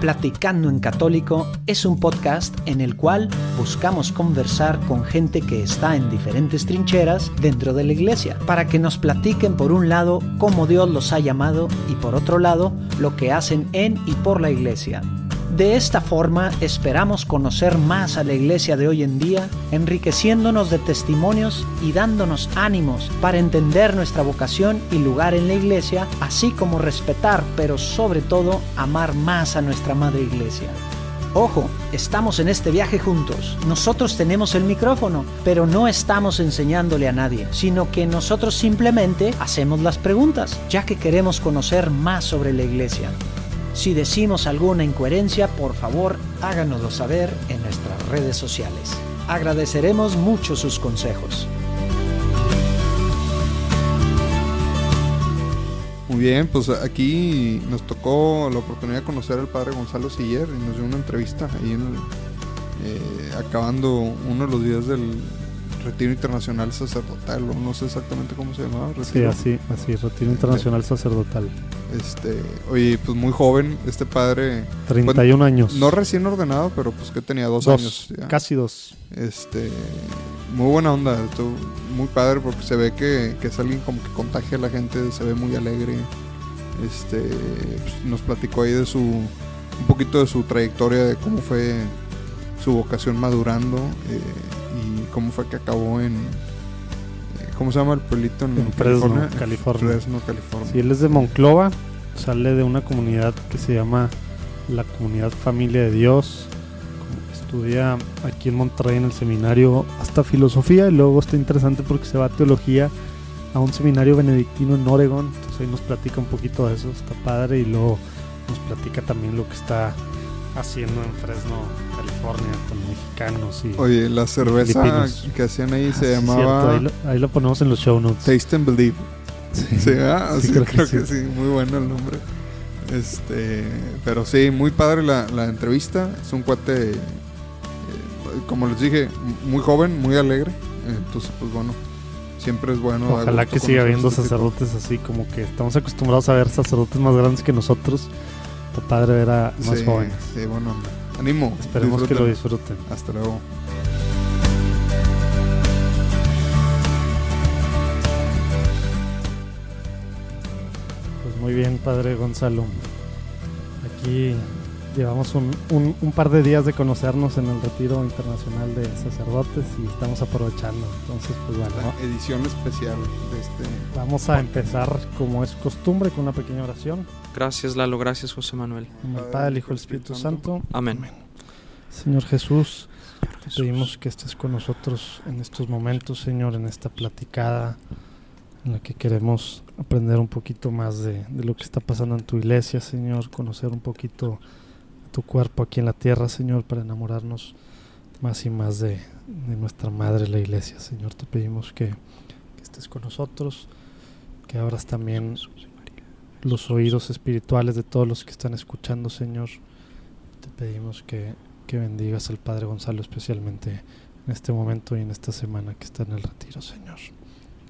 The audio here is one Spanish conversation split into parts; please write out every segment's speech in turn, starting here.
Platicando en Católico es un podcast en el cual buscamos conversar con gente que está en diferentes trincheras dentro de la iglesia, para que nos platiquen por un lado cómo Dios los ha llamado y por otro lado lo que hacen en y por la iglesia. De esta forma esperamos conocer más a la iglesia de hoy en día, enriqueciéndonos de testimonios y dándonos ánimos para entender nuestra vocación y lugar en la iglesia, así como respetar, pero sobre todo amar más a nuestra madre iglesia. Ojo, estamos en este viaje juntos. Nosotros tenemos el micrófono, pero no estamos enseñándole a nadie, sino que nosotros simplemente hacemos las preguntas, ya que queremos conocer más sobre la iglesia. Si decimos alguna incoherencia, por favor háganoslo saber en nuestras redes sociales. Agradeceremos mucho sus consejos. Muy bien, pues aquí nos tocó la oportunidad de conocer al padre Gonzalo Siller y nos dio una entrevista ahí en eh, acabando uno de los días del Retiro Internacional Sacerdotal, o no sé exactamente cómo se llamaba. Sí, así, así, Retiro Internacional Sacerdotal. Este, oye, pues muy joven, este padre. 31 años. No recién ordenado, pero pues que tenía dos, años. Casi dos. Este, muy buena onda, muy padre porque se ve que, que, es alguien como que contagia a la gente, se ve muy alegre. Este, pues, nos platicó ahí de su, un poquito de su trayectoria, de cómo fue su vocación madurando eh, cómo fue que acabó en, ¿Cómo se llama el pueblito en, Fresno, California? Fresno, California. Sí, él es de Monclova, sale de una comunidad que se llama la Comunidad Familia de Dios. Estudia aquí en Monterrey en el seminario hasta filosofía y luego está interesante porque se va a teología a un seminario benedictino en Oregon. Entonces ahí nos platica un poquito de eso, está padre y luego nos platica también lo que está haciendo en Fresno, California, con mexicanos y. Oye, la cerveza que hacían ahí se ah, llamaba. Ahí lo, ponemos en los show notes. Taste and Believe. Sí, ah, creo, que, sí. Muy bueno el nombre. Este, pero sí, muy padre la, la entrevista. Es un cuate, eh, como les dije, muy joven, muy alegre. Entonces, pues bueno, siempre es bueno. Ojalá que siga habiendo este sacerdotes así, como que estamos acostumbrados a ver sacerdotes más grandes que nosotros padre ver a más jóvenes. Sí, bueno, animo. Esperemos que lo disfruten. Hasta luego. Pues muy bien, padre Gonzalo. Aquí llevamos un, un, par de días de conocernos en el retiro internacional de sacerdotes y estamos aprovechando. Entonces, pues bueno. edición especial de este. Vamos a empezar, como es costumbre, con una pequeña oración. Gracias, Lalo. Gracias, José Manuel. En el Padre, el Hijo el Espíritu Santo. Amén. Señor Jesús, pedimos que estés con nosotros en estos momentos, Señor, en esta platicada en la que queremos aprender un poquito más de, de lo que está pasando en tu iglesia, Señor, conocer un poquito tu cuerpo aquí en la tierra, Señor, para enamorarnos más y más de, de nuestra Madre, la Iglesia. Señor, te pedimos que, que, estés con nosotros, que abras también los oídos espirituales de todos los que están escuchando, Señor. Te pedimos que, que bendigas al Padre Gonzalo especialmente en este momento y en esta semana que está en el retiro, Señor.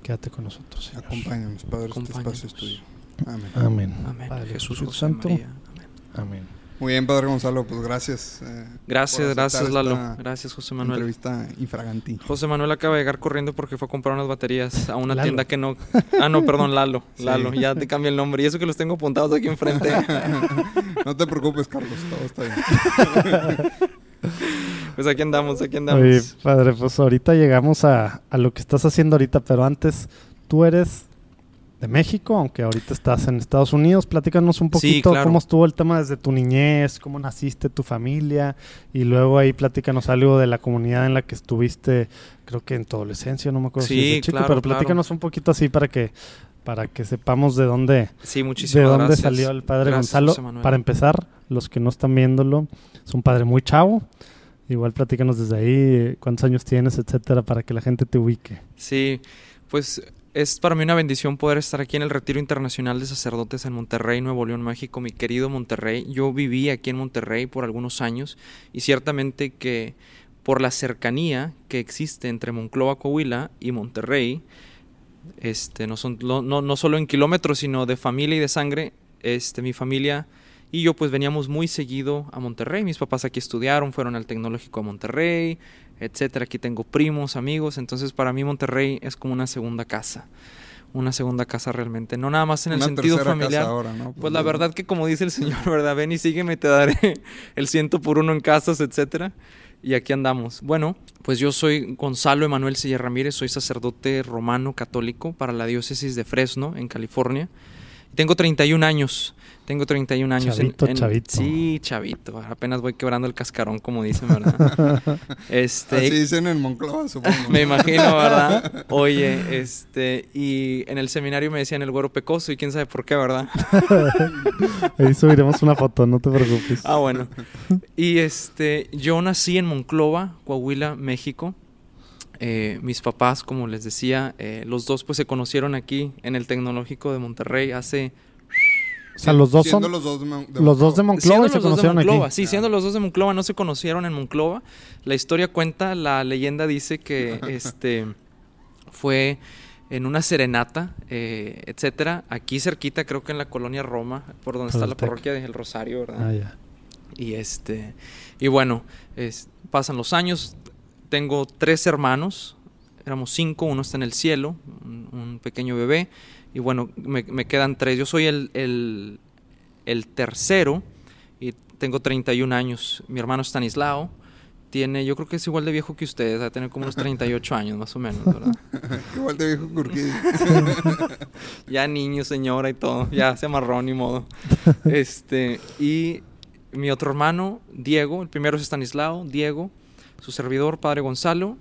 Quédate con nosotros, Señor. Acompáñanos, Padre, este espacio es tuyo. Amén. Amén. Amén. Padre Jesús, Santo. Amén. Amén. Muy bien, Padre Gonzalo, pues gracias. Eh, gracias, gracias, Lalo. Gracias, José Manuel. Entrevista infraganti. José Manuel acaba de llegar corriendo porque fue a comprar unas baterías a una tienda que no. Ah, no, perdón, Lalo. Lalo, ya te cambié el nombre. Y eso que los tengo apuntados aquí enfrente. no te preocupes, Carlos, todo está bien. pues aquí andamos, aquí andamos. Oye, padre, pues ahorita llegamos a, a lo que estás haciendo ahorita, pero antes, tú eres de México, aunque ahorita estás en Estados Unidos. Platícanos un poquito cómo estuvo el tema desde tu niñez, cómo naciste, tu familia, y luego ahí platícanos algo de la comunidad en la que estuviste, creo que en tu adolescencia, no me acuerdo si es chico, pero platícanos un poquito así para que para que sepamos de dónde, sí, de dónde salió el padre Gonzalo. Para empezar, los que no están viéndolo, es un padre muy chavo. Igual platícanos desde ahí, cuántos años tienes, etcétera, para que la gente te ubique. Sí, pues es para mí una bendición poder estar aquí en el Retiro Internacional de Sacerdotes en Monterrey, Nuevo León, México, mi querido Monterrey. Yo viví aquí en Monterrey por algunos años y ciertamente que por la cercanía que existe entre Monclova, Coahuila y Monterrey, este, no, son, no, no, solo en kilómetros, sino de familia y de sangre, este, mi familia Y yo pues veníamos muy seguido a Monterrey. Mis papás aquí estudiaron, fueron al Tecnológico de Monterrey, etcétera. Aquí tengo primos, amigos. Entonces para mí Monterrey es como una segunda casa. Una segunda casa realmente. No nada más en el Una sentido familiar. casa ahora, ¿no? Pues la verdad que como dice el Señor, ¿verdad? Ven y sígueme te daré el ciento por uno en casas, etcétera. Y aquí andamos. Bueno, pues yo soy Gonzalo Emanuel Silla Ramírez, soy sacerdote romano católico para la diócesis de Fresno, en California. Tengo 31 años. Tengo 31 años. Chavito, chavito. Sí, chavito. Apenas voy quebrando el cascarón, como dicen, ¿verdad? este, Así dicen en Monclova, supongo. me imagino, ¿verdad? Oye, este, y en el seminario me decían el güero pecoso y quién sabe por qué, ¿verdad? Ahí subiremos una foto, no te preocupes. Ah, bueno. Y este, yo nací en Monclova, Coahuila, México. Eh, mis papás, como les decía, eh, los dos pues se conocieron aquí en el Tecnológico de Monterrey hace... O sea, los dos son Siendo los dos de, de los dos de Monclova. Y se los dos de conocieron Monclova, aquí. Sí, siendo los dos de Monclova, no se conocieron en Monclova. La historia cuenta, la leyenda dice que este fue en una serenata, eh, etcétera, aquí cerquita, creo que en la colonia Roma, por donde está la parroquia del Rosario, ¿verdad? Ah, ya. Y este, y bueno, es- pasan los años. Tengo tres hermanos, éramos cinco, uno está en el cielo, un, un pequeño bebé. Y bueno, me, me quedan tres. Yo soy el, el, el tercero y tengo 31 años. Mi hermano Stanislao tiene, yo creo que es igual de viejo que ustedes, va a tener como unos 38 años más o menos, ¿verdad? Igual de viejo Curquidi. ya niño, señora y todo, ya se amarró ni modo. Este, y mi otro hermano, Diego, el primero es Estanislao, Diego, su servidor, padre Gonzalo,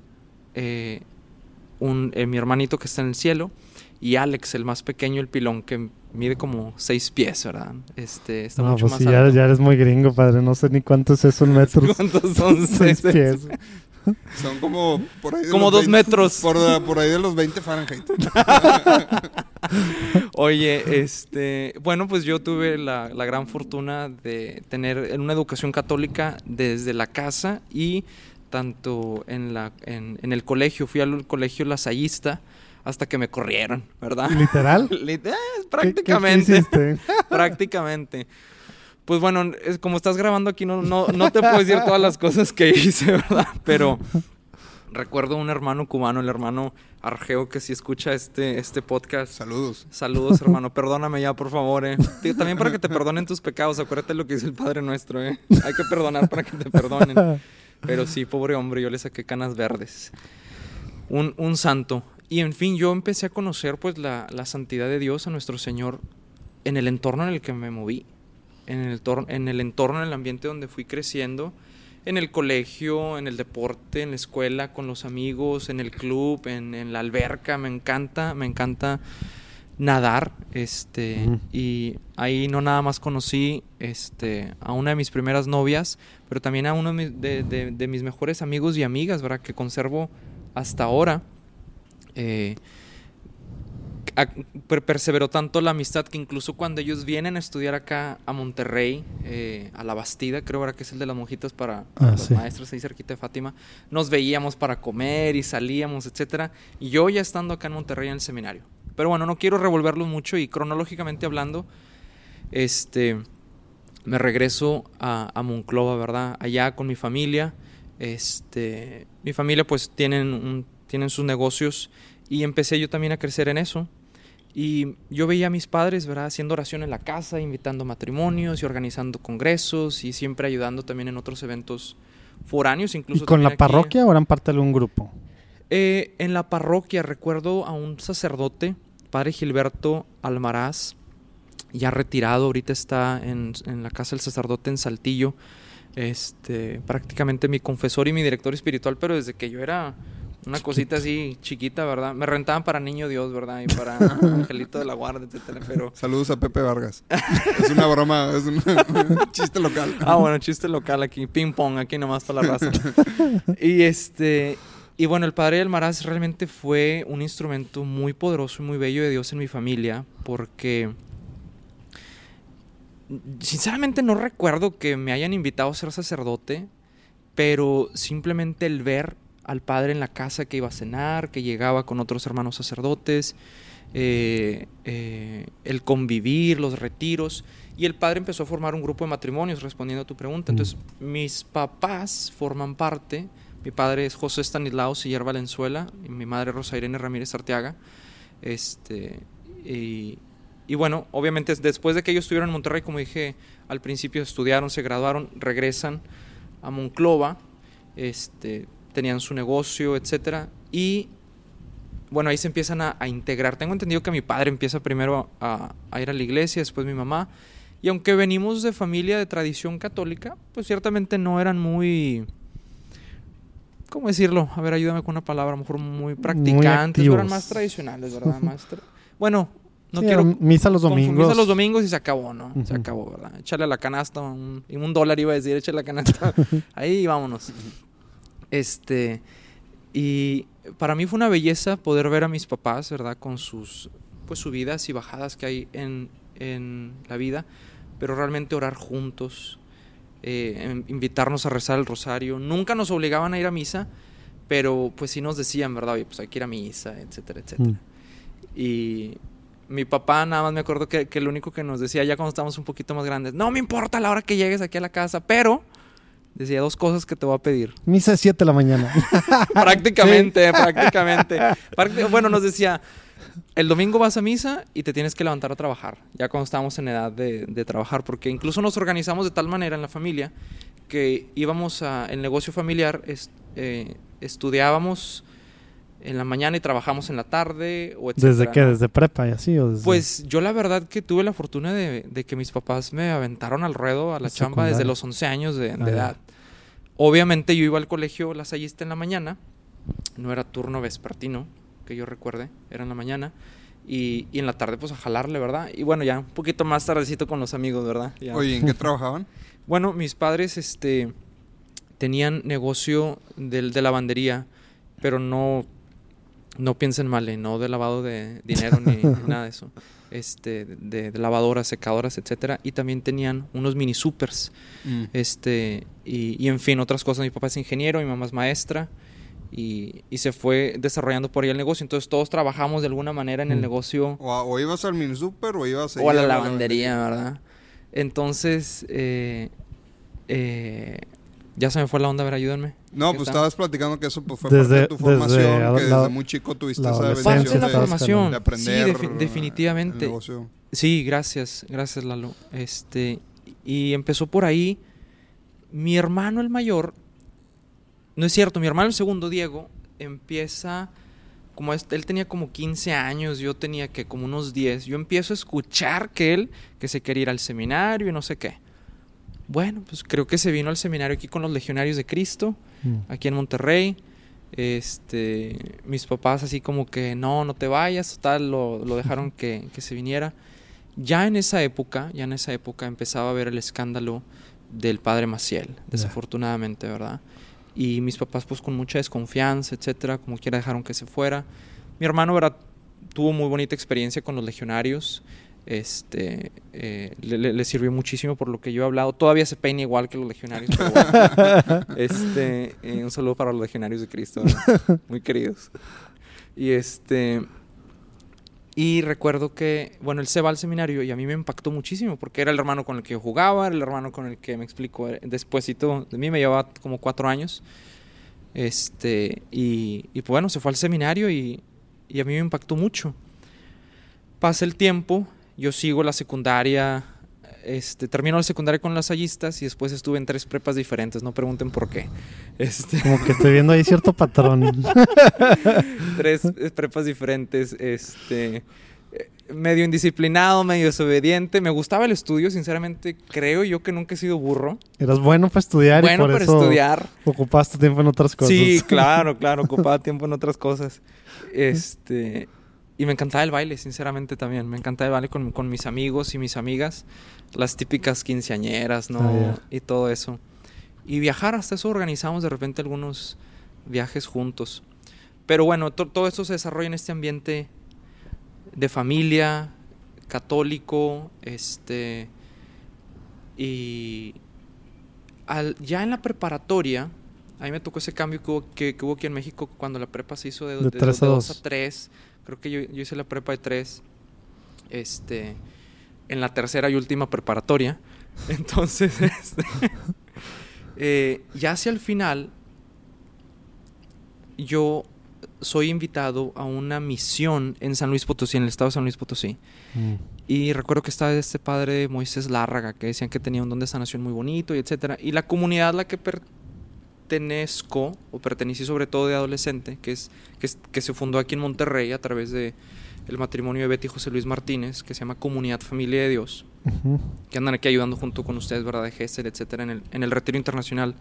eh, un, eh, mi hermanito que está en el cielo, y Alex, el más pequeño, el pilón, que mide como seis pies, ¿verdad? Este, está No, mucho pues más sí, ya, alto. ya eres muy gringo, padre. No sé ni cuánto es eso en metros. ¿Cuántos son? Seis Seis- pies. Son como por ahí de Como los dos 20 metros. Por, por ahí de los 20 Fahrenheit. Oye, este, bueno, pues yo tuve la, la gran fortuna de tener una educación católica desde la casa y tanto en, la, en, en el colegio, fui al colegio lasallista hasta que me corrieron, ¿verdad? ¿Literal? Lit- eh, ¿Qué- qué- qué prácticamente, prácticamente. Pues bueno, es, como estás grabando aquí, no, no, no te puedo decir todas las cosas que hice, ¿verdad? Pero recuerdo un hermano cubano, el hermano Argeo, que si escucha este, este podcast. Saludos. Saludos, hermano. Perdóname ya, por favor, eh. Tío, También para que te perdonen tus pecados. Acuérdate lo que dice el Padre Nuestro, eh. Hay que perdonar para que te perdonen. Pero sí, pobre hombre, yo le saqué canas verdes. Un, un santo. Y en fin, yo empecé a conocer pues la, la santidad de Dios, a nuestro Señor, en el entorno en el que me moví. En el, en el entorno, en el ambiente donde fui creciendo. En el colegio, en el deporte, en la escuela, con los amigos, en el club, en, en la alberca. Me encanta, me encanta nadar. Este, Ujú. y ahí no nada más conocí este, a una de mis primeras novias, pero también a uno de- de- de mis mejores amigos y amigas, ¿verdad? Que conservo hasta ahora. Eh, perseveró tanto la amistad que incluso cuando ellos vienen a estudiar acá a Monterrey, eh, a la Bastida, creo ahora que es el de las monjitas para, para Ah, los sí. maestros ahí cerquita de Fátima, nos veíamos para comer y salíamos, etcétera. Y yo ya estando acá en Monterrey en el seminario. Pero bueno, no quiero revolverlo mucho y cronológicamente hablando, este, me regreso a, a Monclova, ¿verdad? Allá con mi familia. Este, mi familia pues tienen, un- tienen sus negocios y empecé yo también a crecer en eso. Y yo veía a mis padres, ¿verdad? Haciendo oración en la casa, invitando matrimonios y organizando congresos y siempre ayudando también en otros eventos foráneos, incluso ¿Y con la aquí. parroquia o eran parte de un grupo? Eh, en la parroquia recuerdo a un sacerdote, padre Gilberto Almaraz, ya retirado, ahorita está en, en la casa del sacerdote en Saltillo, este, prácticamente mi confesor y mi director espiritual, pero desde que yo era una cosita así chiquita, ¿verdad? Me rentaban para Niño Dios, ¿verdad? Y para Angelito de la Guardia, etcétera, pero... Saludos a Pepe Vargas. es una broma, es un chiste local. Ah, bueno, chiste local aquí, ping pong, aquí nomás para la raza. y este, y bueno, el padre del Maraz realmente fue un instrumento muy poderoso y muy bello de Dios en mi familia, porque sinceramente no recuerdo que me hayan invitado a ser sacerdote, pero simplemente el ver al padre en la casa que iba a cenar, que llegaba con otros hermanos sacerdotes, eh, eh, el convivir, los retiros. Y el padre empezó a formar un grupo de matrimonios, respondiendo a tu pregunta. Mm. Entonces, mis papás forman parte. Mi padre es José Stanislao Siller Valenzuela y mi madre Rosa Irene Ramírez Arteaga. Este, y, y bueno, obviamente después de que ellos estuvieron en Monterrey, como dije al principio, estudiaron, se graduaron, regresan a Monclova, este, tenían su negocio, etcétera, y bueno, ahí se empiezan a, a integrar. Tengo entendido que mi padre empieza primero a, a ir a la iglesia, después mi mamá, y aunque venimos de familia de tradición católica, pues ciertamente no eran muy... ¿Cómo decirlo? A ver, ayúdame con una palabra, a lo mejor muy practicantes, activos. eran más tradicionales, ¿verdad? Más tra- bueno, no Sí, quiero misa los domingos. a los domingos y se acabó, ¿no? Se acabó, ¿verdad? Échale a la canasta un, y un dólar iba a decir, échale a la canasta. Ahí vámonos. Este, y para mí fue una belleza poder ver a mis papás, ¿verdad? Con sus, pues, subidas y bajadas que hay en, en la vida, pero realmente orar juntos, eh, em- invitarnos a rezar el rosario. Nunca nos obligaban a ir a misa, pero pues sí nos decían, ¿verdad? Oye, pues hay que ir a misa, etcétera, etcétera. Mm. Y mi papá nada más me acuerdo que, que lo único que nos decía ya cuando estábamos un poquito más grandes, no me importa la hora que llegues aquí a la casa, pero decía dos cosas que te voy a pedir. Misa de 7 de la mañana. prácticamente, prácticamente. Prácti- Bueno, nos decía, el domingo vas a misa y te tienes que levantar a trabajar, ya cuando estábamos en edad de, de trabajar, porque incluso nos organizamos de tal manera en la familia que íbamos a el negocio familiar, eh, estudiábamos en la mañana y trabajamos en la tarde o etcétera, ¿Desde qué? ¿no? ¿Desde prepa y así? ¿O desde- Pues yo la verdad que tuve la fortuna de, de que mis papás me aventaron al ruedo a la chamba desde los 11 años de, de Ah, edad. Obviamente yo iba al colegio lasallista en la mañana, no era turno vespertino, que yo recuerde, era en la mañana. Y, y en la tarde pues a jalarle, ¿verdad? Y bueno, ya un poquito más tardecito con los amigos, ¿verdad? Ya. Oye, ¿en qué trabajaban? Bueno, mis padres este, tenían negocio del- de, lavandería, pero no, no piensen mal, ¿eh? no de lavado de dinero ni nada de eso. Este, de, de lavadoras, secadoras, etcétera. Y también tenían unos mini supers. Mm. Este, y, y en fin, otras cosas. Mi papá es ingeniero, mi mamá es maestra. Y, y se fue desarrollando por ahí el negocio. Entonces todos trabajamos de alguna manera en el Mm. negocio O, a- o ibas al mini super o ibas o a la ir lavandería, ¿verdad? Entonces, eh, eh, ya se me fue la onda, a ver, ayúdenme. No, ¿Qué pues estabas platicando que eso pues, fue Desde- parte de tu desde formación, que desde la- muy chico tuviste la esa Parte de la formación. de aprender sí, defi- el definitivamente. negocio. Sí, gracias, gracias Lalo. Este, y empezó por ahí. Mi hermano el mayor, no es cierto, mi hermano el segundo, Diego, empieza, como es- él tenía como 15 años, yo tenía que como unos 10, yo empiezo a escuchar que él, que se quería ir al seminario y no sé qué. Bueno, pues creo que se vino al seminario aquí con los legionarios de Cristo Mm. aquí en Monterrey. Este, mis papás así como que no, no te vayas, tal, lo, lo dejaron que, que se viniera. Ya en esa época, ya en esa época empezaba a ver el escándalo del padre Maciel, desafortunadamente, ¿verdad? Y mis papás pues con mucha desconfianza, etcétera, como quiera dejaron que se fuera. Mi hermano, ¿verdad? Tuvo muy bonita experiencia con los legionarios. Este, eh, le, le- le sirvió muchísimo por lo que yo he hablado. Todavía se peina igual que los legionarios. pero bueno. Este, eh, un saludo para los legionarios de Cristo, muy queridos. Y este, y recuerdo que, bueno, él se va al seminario y a mí me impactó muchísimo porque era el hermano con el que yo jugaba, era el hermano con el que me explicó despuésito de mí, me llevaba como cuatro años. Este, y, y pues bueno, se fue al seminario y, y a mí me impactó mucho. Pasa el tiempo, yo sigo la secundaria, este, termino la secundaria con las hallistas y después estuve en tres prepas diferentes, no pregunten por qué. Este, Como que estoy viendo ahí cierto patrón. tres eh, prepas diferentes, este, eh, medio indisciplinado, medio desobediente. Me gustaba el estudio, sinceramente, creo yo que nunca he sido burro. Eras bueno para estudiar y bueno por para eso estudiar. ocupaste tiempo en otras cosas. Sí, claro, claro, ocupaba tiempo en otras cosas. Este, y me encantaba el baile, sinceramente también. Me encantaba el baile con, con mis amigos y mis amigas, las típicas quinceañeras, ¿no? Ah, Y todo eso. Y viajar, hasta eso organizamos de repente algunos viajes juntos. Pero bueno, to- todo esto se desarrolla en este ambiente de familia, católico, este, y al- ya en la preparatoria, a mí me tocó ese cambio que hubo, que, que hubo aquí en México cuando la prepa se hizo de, De tres a dos. a 3, Creo que yo, yo hice la prepa de tres. Este, en la tercera y última preparatoria. Entonces, este, eh, ya hacia el final, yo soy invitado a una misión en San Luis Potosí, en el estado de San Luis Potosí. Mm. Y recuerdo que estaba este padre Moisés Lárraga, que decían que tenía un don de sanación muy bonito y etcétera. Y la comunidad a la que pertenezco, o pertenecí sobre todo de adolescente, que, es, que, es- que se fundó aquí en Monterrey a través de el matrimonio de Betty y José Luis Martínez, que se llama Comunidad Familia de Dios, que andan aquí ayudando junto con ustedes, ¿verdad? De Gesser, etcétera, en el, en el retiro internacional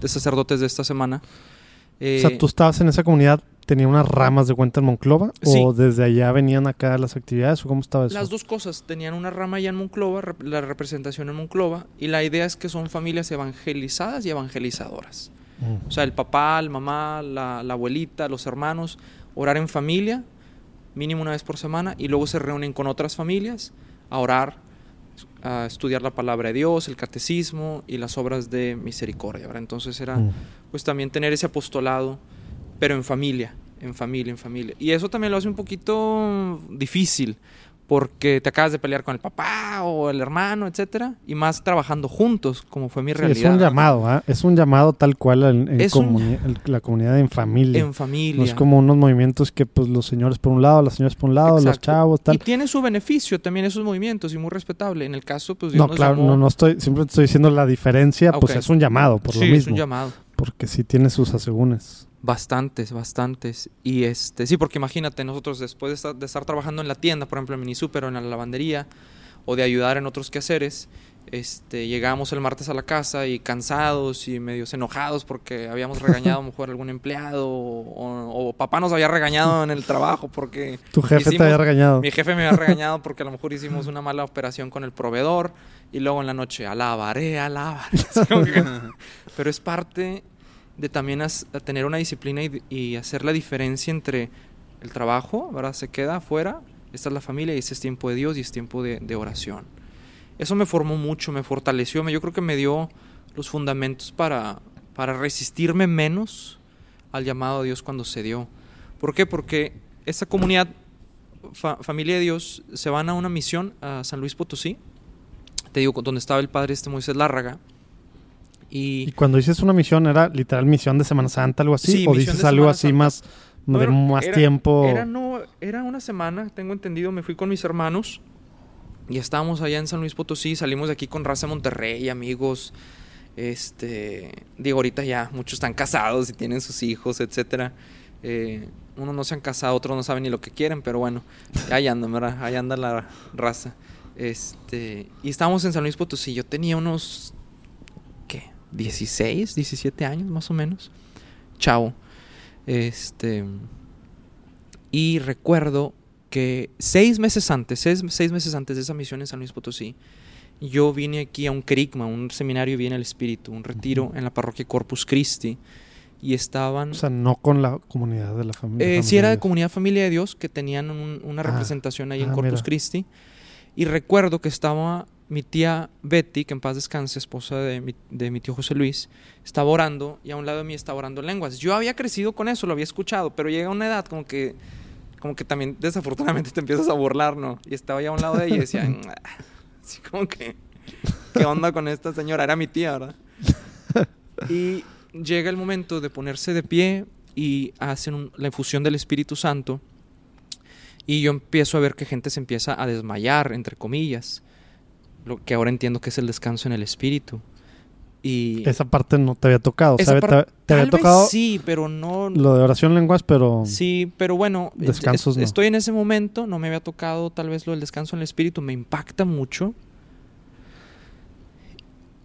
de sacerdotes de esta semana. o sea, Eh, tú estabas en esa comunidad, tenía unas ramas de cuenta en Monclova, Sí. o desde allá venían acá las actividades, o cómo estaba eso. Las dos cosas, tenían una rama allá en Monclova, rep- la representación en Monclova, y la idea es que son familias evangelizadas y evangelizadoras. Mm. O sea, el papá, la mamá, la, la abuelita, los hermanos, orar en familia, mínimo una vez por semana, y luego se reúnen con otras familias a orar, a estudiar la palabra de Dios, el catecismo y las obras de misericordia. ¿verdad? Entonces era Mm. pues también tener ese apostolado, pero en familia, en familia, en familia. Y eso también lo hace un poquito difícil, porque te acabas de pelear con el papá o el hermano, etcétera, y más trabajando juntos, como fue mi Sí, realidad. es un llamado, ¿ah? es un llamado tal cual en, en Es un- la comunidad en familia. En familia. No es como unos movimientos que pues los señores por un lado, las señoras por un lado, los chavos, Y tal. tiene su beneficio también esos movimientos y muy respetable. En el caso, pues Dios No, nos claro, llamó- no, no estoy, siempre estoy diciendo la diferencia, pues Ok. es un llamado, por sí, lo es mismo. un llamado. Porque sí tiene sus asegúnes. Bastantes, bastantes. Y este, sí, porque imagínate, nosotros después de estar, de estar trabajando en la tienda, por ejemplo, en mini super o en la lavandería, o de ayudar en otros quehaceres, este, llegábamos el martes a la casa y cansados y medios enojados porque habíamos regañado a lo mejor algún empleado o, o papá nos había regañado en el trabajo porque Tu jefe te hicimos- había regañado. mi jefe me había regañado porque a lo mejor hicimos una mala operación con el proveedor y luego en la noche alabaré, alabaré. Pero es parte de también a tener una disciplina y, hacer la diferencia entre el trabajo, ¿verdad? Se queda afuera, esta es la familia y este es tiempo de Dios y es tiempo de, oración. Eso me formó mucho, me fortaleció, me, yo creo que me dio los fundamentos para, para resistirme menos al llamado de Dios cuando se dio. ¿Por qué? Porque esta comunidad, fa- familia de Dios, se van a una misión a San Luis Potosí, te digo, donde estaba el padre este Moisés Lárraga, y, Y cuando dices una misión, ¿era literal misión de Semana Santa, algo así? Sí, ¿O dices algo Semana así Santa. más, de más era- tiempo? Era, no, era una semana, tengo entendido, me fui con mis hermanos y estábamos allá en San Luis Potosí, salimos de aquí con raza Monterrey, amigos, este, digo, ahorita ya muchos están casados y tienen sus hijos, etcétera. Eh, unos no se han casado, otros no saben ni lo que quieren, pero bueno, ahí andan, ¿verdad? Ahí anda la raza. Este, y estábamos en San Luis Potosí, yo tenía unos. 16, 17 años más o menos. Chao. Este. Y recuerdo que seis meses antes, seis, seis meses antes de esa misión en San Luis Potosí, yo vine aquí a un kerigma, un seminario Viene el Espíritu, un retiro en la parroquia Corpus Christi. Y estaban. O sea, no con la comunidad de la familia. Eh, sí, familia era de comunidad Familia de Dios, que tenían un- una Ah, representación ahí en ah, Corpus mira. Christi. Y recuerdo que estaba mi tía Betty, que en paz descanse, esposa de mi, de mi tío José Luis, estaba orando y a un lado de mí estaba orando en lenguas. Yo había crecido con eso, lo había escuchado, pero llega una edad como que, como que también desafortunadamente te empiezas a burlar, ¿no? Y estaba ya a un lado de ella y decía, "Ah", así como que, ¿qué onda con esta señora? Era mi tía, ¿verdad? Y llega el momento de ponerse de pie y hacen la infusión del Espíritu Santo. Y yo empiezo a ver que gente se empieza a desmayar, entre comillas. Lo que ahora entiendo que es el descanso en el Espíritu. Y Esa parte no te había tocado. Esa. Te- parte- te, había tocado sí, pero no. lo de oración lenguas, pero Sí, pero bueno, Descansos es- no. estoy en ese momento, no me había tocado tal vez lo del descanso en el espíritu, me impacta mucho.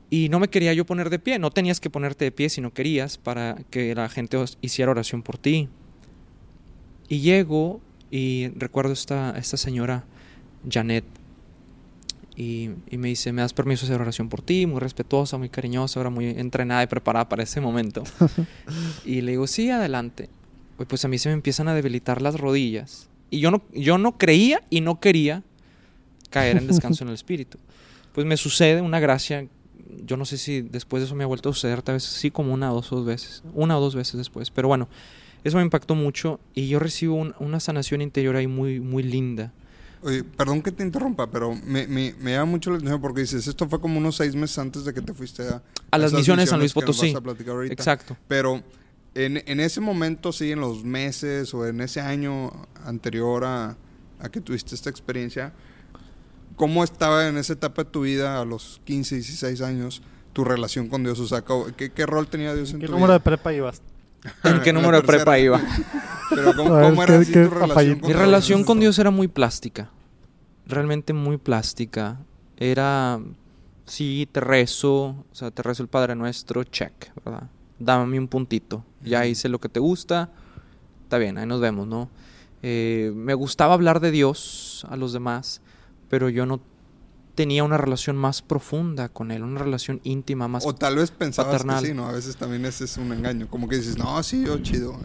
Y no me quería yo poner de pie, no tenías que ponerte de pie si no querías para que la gente hiciera oración por ti. Y llego y recuerdo esta, esta señora, Janet, y, y me dice, ¿me das permiso de hacer oración por ti? Muy respetuosa, muy cariñosa, ahora muy entrenada y preparada para ese momento. y le digo, sí, adelante. Pues a mí se me empiezan a debilitar las rodillas. Y yo no, yo no creía y no quería caer en descanso en el espíritu. Pues me sucede una gracia. Yo no sé si después de eso me ha vuelto a suceder, tal vez sí como una o dos, dos veces. Una o dos veces después. Pero bueno, Eso me impactó mucho y yo recibo un- una sanación interior ahí muy, muy linda. Oye, perdón que te interrumpa, pero me, me, me llama mucho la atención porque dices, esto fue como unos seis meses antes de que te fuiste a... A las misiones San Luis nos vas Potosí. a platicar ahorita. Exacto. Pero en, en ese momento, sí, en los meses o en ese año anterior a, a que tuviste esta experiencia, ¿cómo estaba en esa etapa de tu vida, a los 15, 16 años, tu relación con Dios? O sea, ¿qué, qué rol tenía Dios en ¿Qué tu número de vida? prepa ibas? ¿En qué número de prepa iba? Pero ¿cómo, cómo era ¿qué- así qué tu relación con Mi relación con Dios era muy plástica. Realmente muy plástica. Era, sí, te rezo, o sea, te rezo el Padre Nuestro, check, ¿verdad? Dame un puntito. Ya hice lo que te gusta, está bien, ahí nos vemos, ¿no? Eh, me gustaba hablar de Dios a los demás, pero yo no tenía una relación más profunda con Él, una relación íntima, más O tal vez pensabas paternal. que sí, ¿no? A veces también ese es un engaño. Como que dices, no, sí, yo chido.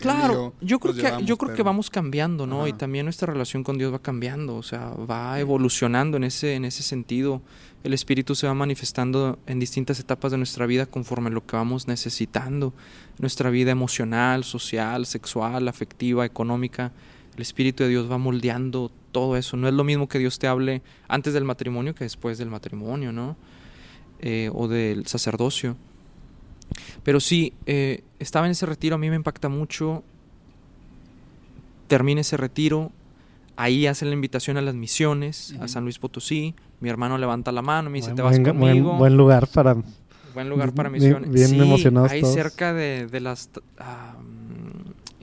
Claro, yo creo que llevamos, yo creo que vamos cambiando, ¿no? Y también nuestra relación con Dios va cambiando, o sea, va evolucionando en ese en ese sentido. El espíritu se va manifestando en distintas etapas de nuestra vida conforme lo que vamos necesitando. Nuestra vida emocional, social, sexual, afectiva, económica. El espíritu de Dios va moldeando todo eso. No es lo mismo que Dios te hable antes del matrimonio que después del matrimonio, ¿no? Eh, o del sacerdocio. Pero sí, eh, estaba en ese retiro, a mí me impacta mucho. Termina ese retiro, ahí hacen la invitación a las misiones, a. San Luis Potosí. Mi hermano levanta la mano, me dice, Buen- te vas buen- conmigo. Buen, lugar para... Buen lugar para Bien- misiones. bien sí, emocionados ahí todos. cerca de, de las ah,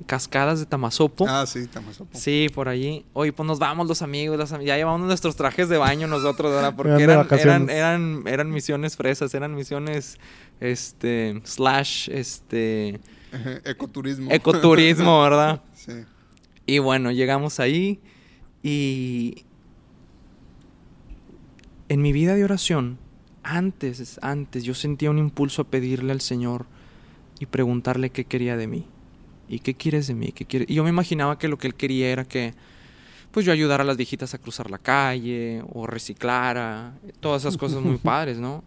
cascadas de Tamazopo. Ah, sí, Tamazopo. Sí, por allí. Oye, pues nos vamos los amigos, las am- ya llevamos nuestros trajes de baño nosotros, ¿verdad? Porque Eran eran, eran misiones fresas, eran misiones, este, slash, este, Ecoturismo. ecoturismo, ¿verdad? sí. Y bueno, llegamos ahí y en mi vida de oración, antes, antes, yo sentía un impulso a pedirle al Señor y preguntarle qué quería de mí. ¿Y qué quieres de mí? ¿Qué quiere? Y yo me imaginaba que lo que él quería era que pues yo ayudara a las viejitas a cruzar la calle o reciclara, todas esas cosas muy padres, ¿no?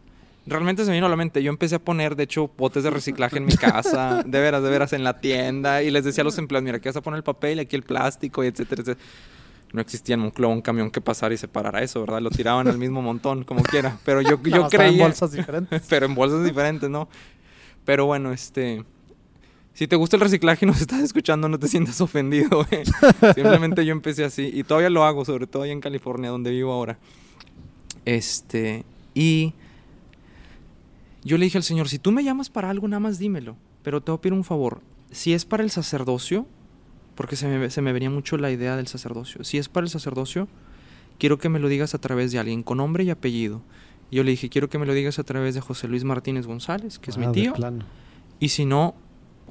Realmente se me vino a la mente. Yo empecé a poner, de hecho, botes de reciclaje en mi casa, de veras, de veras, en la tienda. Y les decía a los empleados, mira, aquí vas a poner el papel, aquí el plástico, y etcétera, etcétera. No existía en Monclova un camión que pasara y separara eso, ¿verdad? Lo tiraban al mismo montón, como quiera. Pero yo, yo No, en creía... bolsas diferentes. pero en bolsas diferentes, ¿no? Pero bueno, este... Si te gusta el reciclaje y nos estás escuchando, no te sientas ofendido, güey. Simplemente yo empecé así. Y todavía lo hago, sobre todo allá en California, donde vivo ahora. Este... Y... Yo le dije al Señor, si tú me llamas para algo, nada más dímelo. Pero te voy a pedir un favor. Si es para el sacerdocio, porque se me, se me venía mucho la idea del sacerdocio. Si es para el sacerdocio, quiero que me lo digas a través de alguien con nombre y apellido. Yo le dije, quiero que me lo digas a través de José Luis Martínez González, que es Ah, mi de tío. Y si no,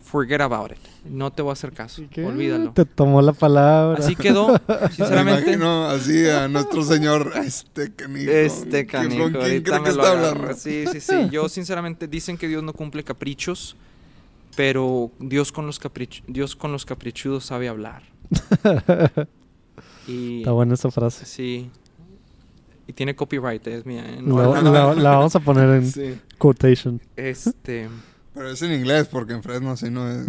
forget about it. No te voy a hacer caso. ¿Y qué? Olvídalo. Te tomó la palabra. Así quedó, Me sinceramente. imagino así a nuestro señor, este canijo. Este ¿Quién- canijo, ¿Con quién ahorita cree me que lo está hablando? Sí, sí, sí. Yo sinceramente dicen que Dios no cumple caprichos, pero Dios con los caprich Dios con los caprichudos sabe hablar. Y Está buena esa frase. sí. Y tiene copyright, es mía. ¿eh? No, no, la vamos a poner en Sí. quotation. Este, Pero es en inglés porque en Fresno así no es.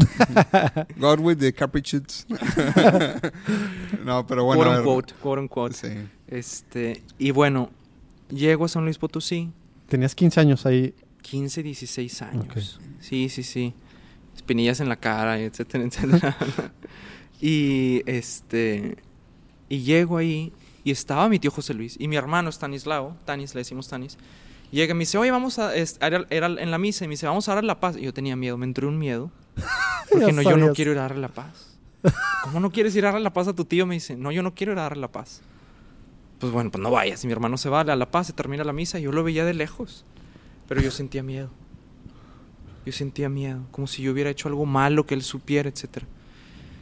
God with the caprichos. no, pero bueno. quote unquote, quote unquote. Sí. Este, y bueno, llego a San Luis Potosí, Tenías 15 años ahí. 15, 16 años. Ok. Sí, sí, sí. Espinillas en la cara, etcétera, etcétera. y este y llego ahí y estaba mi tío José Luis y mi hermano Stanislao, Tanis, le decimos Tanis. Llega y me dice, oye, vamos a... Era, era en la misa y me dice, vamos a darle la paz. Y yo tenía miedo, me entró un miedo. Porque no, yo no quiero ir a darle la paz. ¿Cómo no quieres ir a darle la paz a tu tío? Me dice, no, yo no quiero ir a darle la paz. Pues bueno, pues no vayas. Y mi hermano se va a la paz, se termina la misa. y Yo lo veía de lejos. Pero yo sentía miedo. Yo sentía miedo. Como si yo hubiera hecho algo malo que él supiera, etc.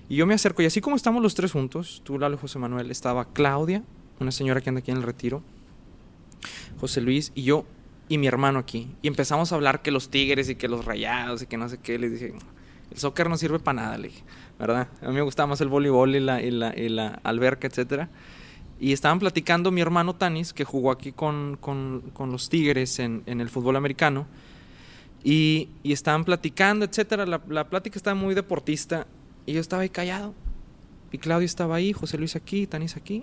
Y yo me acerco. Y así como estamos los tres juntos, tú, Lalo y José Manuel, estaba Claudia, una señora que anda aquí en el retiro, José Luis y yo y mi hermano aquí. Y empezamos a hablar que los tigres y que los rayados y que no sé qué. Le dije, el soccer no sirve para nada, le dije, ¿verdad? A mí me gustaba más el voleibol y la, y la, y la alberca, etcétera. Y estaban platicando mi hermano Tanis, que jugó aquí con, con, con los Tigres en, en el fútbol americano. Y, y estaban platicando, etcétera. La, la plática estaba muy deportista. Y yo estaba ahí callado. Y Claudio estaba ahí, José Luis aquí, Tanis aquí.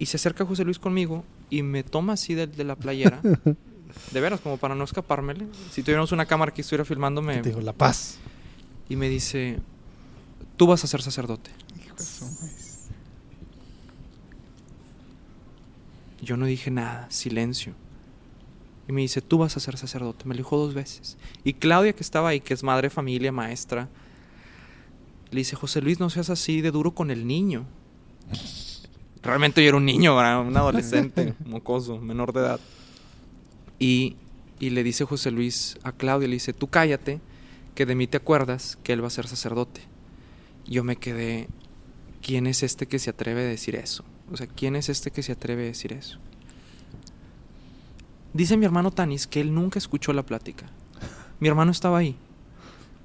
Y se acerca José Luis conmigo y me toma así de, de la playera. de veras, como para no escapármele. Si tuviéramos una cámara que estuviera filmándome. Te digo, la paz. Y me dice, tú vas a ser sacerdote. Yo no dije nada, silencio. Y me dice, tú vas a ser sacerdote. Me lo dijo dos veces. Y Claudia, que estaba ahí, que es madre, familia, maestra, le dice, José Luis, no seas así de duro con el niño. Realmente yo era un niño, ¿verdad? un adolescente, mocoso, menor de edad. Y, y le dice José Luis a Claudia, le dice, tú cállate, que de mí te acuerdas que él va a ser sacerdote. Y yo me quedé, ¿quién es este que se atreve a decir eso? O sea, ¿quién es este que se atreve a decir eso? Dice mi hermano Tanis que él nunca escuchó la plática. Mi hermano estaba ahí.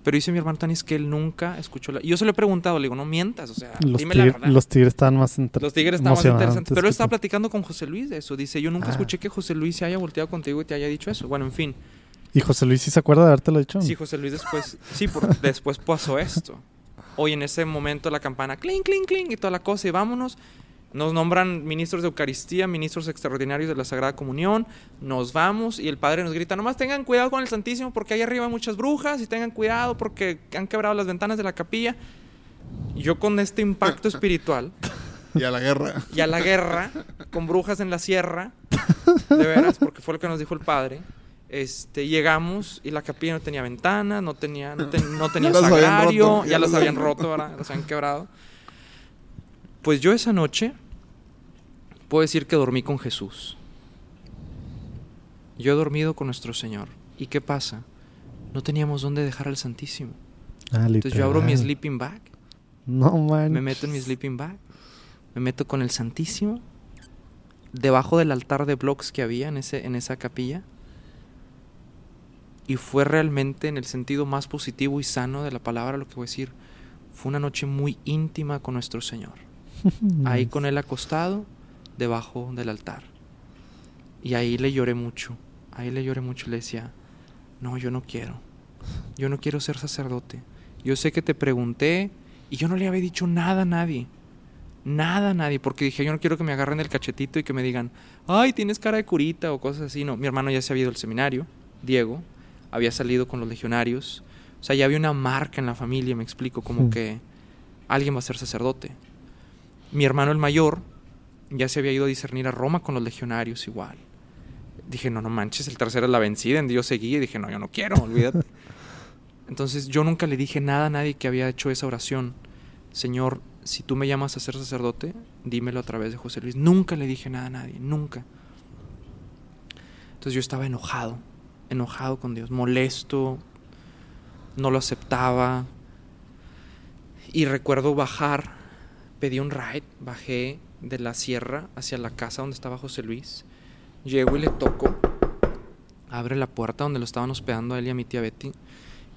Pero dice mi hermano Tanis que él nunca escuchó la... Y yo se lo he preguntado, le digo, no mientas, o sea, Los, dime la verdad. los tigres estaban más entre- Los tigres estaban más interesantes. Pero él estaba platicando con José Luis de eso. Dice, yo nunca Ah. escuché que José Luis se haya volteado contigo y te haya dicho eso. Bueno, en fin. ¿Y José Luis sí se acuerda de habértelo dicho? Sí, José Luis después... Sí, por- después pasó esto. Hoy en ese momento la campana, clink, clink, clink, y toda la cosa, y vámonos. Nos nombran ministros de Eucaristía, ministros extraordinarios de la Sagrada Comunión. Nos vamos y el padre nos grita, nomás tengan cuidado con el Santísimo porque ahí arriba hay muchas brujas y tengan cuidado porque han quebrado las ventanas de la capilla. Yo con este impacto espiritual Y a la guerra. y a la guerra con brujas en la sierra, de veras, porque fue lo que nos dijo el padre. Este, llegamos y la capilla no tenía ventanas, no tenía, no, ten- no tenía Ya sagrario, roto, ya, ya las habían roto, ¿verdad? las habían quebrado. Pues yo esa noche puedo decir que dormí con Jesús. Yo he dormido con nuestro Señor. ¿Y qué pasa? No teníamos dónde dejar al Santísimo. Ah, Entonces yo abro mi sleeping bag No, man. me meto en mi sleeping bag, me meto con el Santísimo, debajo del altar de blocks que había en, ese, en esa capilla. Y fue realmente, en el sentido más positivo y sano de la palabra, lo que voy a decir, fue una noche muy íntima con nuestro Señor. Ahí con Él acostado, debajo del altar. Y ahí le lloré mucho. Ahí le lloré mucho le decía, no, yo no quiero. Yo no quiero ser sacerdote. Yo sé que te pregunté y yo no le había dicho nada a nadie. Nada a nadie, porque dije, yo no quiero que me agarren el cachetito y que me digan, ay, tienes cara de curita o cosas así. No, mi hermano ya se había ido al seminario, Diego, había salido con los legionarios. O sea, ya había una marca en la familia, me explico, como que alguien va a ser sacerdote. Mi hermano el mayor ya se había ido a discernir a Roma con los legionarios igual. Dije, no, no manches, el tercero es la vencida. En Dios seguía y dije, no, yo no quiero, olvídate. Entonces yo nunca le dije nada a nadie que había hecho esa oración. Señor, si tú me llamas a ser sacerdote, dímelo a través de José Luis. Nunca le dije nada a nadie, nunca. Entonces yo estaba enojado, enojado con Dios, molesto, no lo aceptaba. Y recuerdo bajar, pedí un ride, bajé de la sierra hacia la casa donde estaba José Luis. Llego y le toco, abre la puerta donde lo estaban hospedando a él y a mi tía Betty.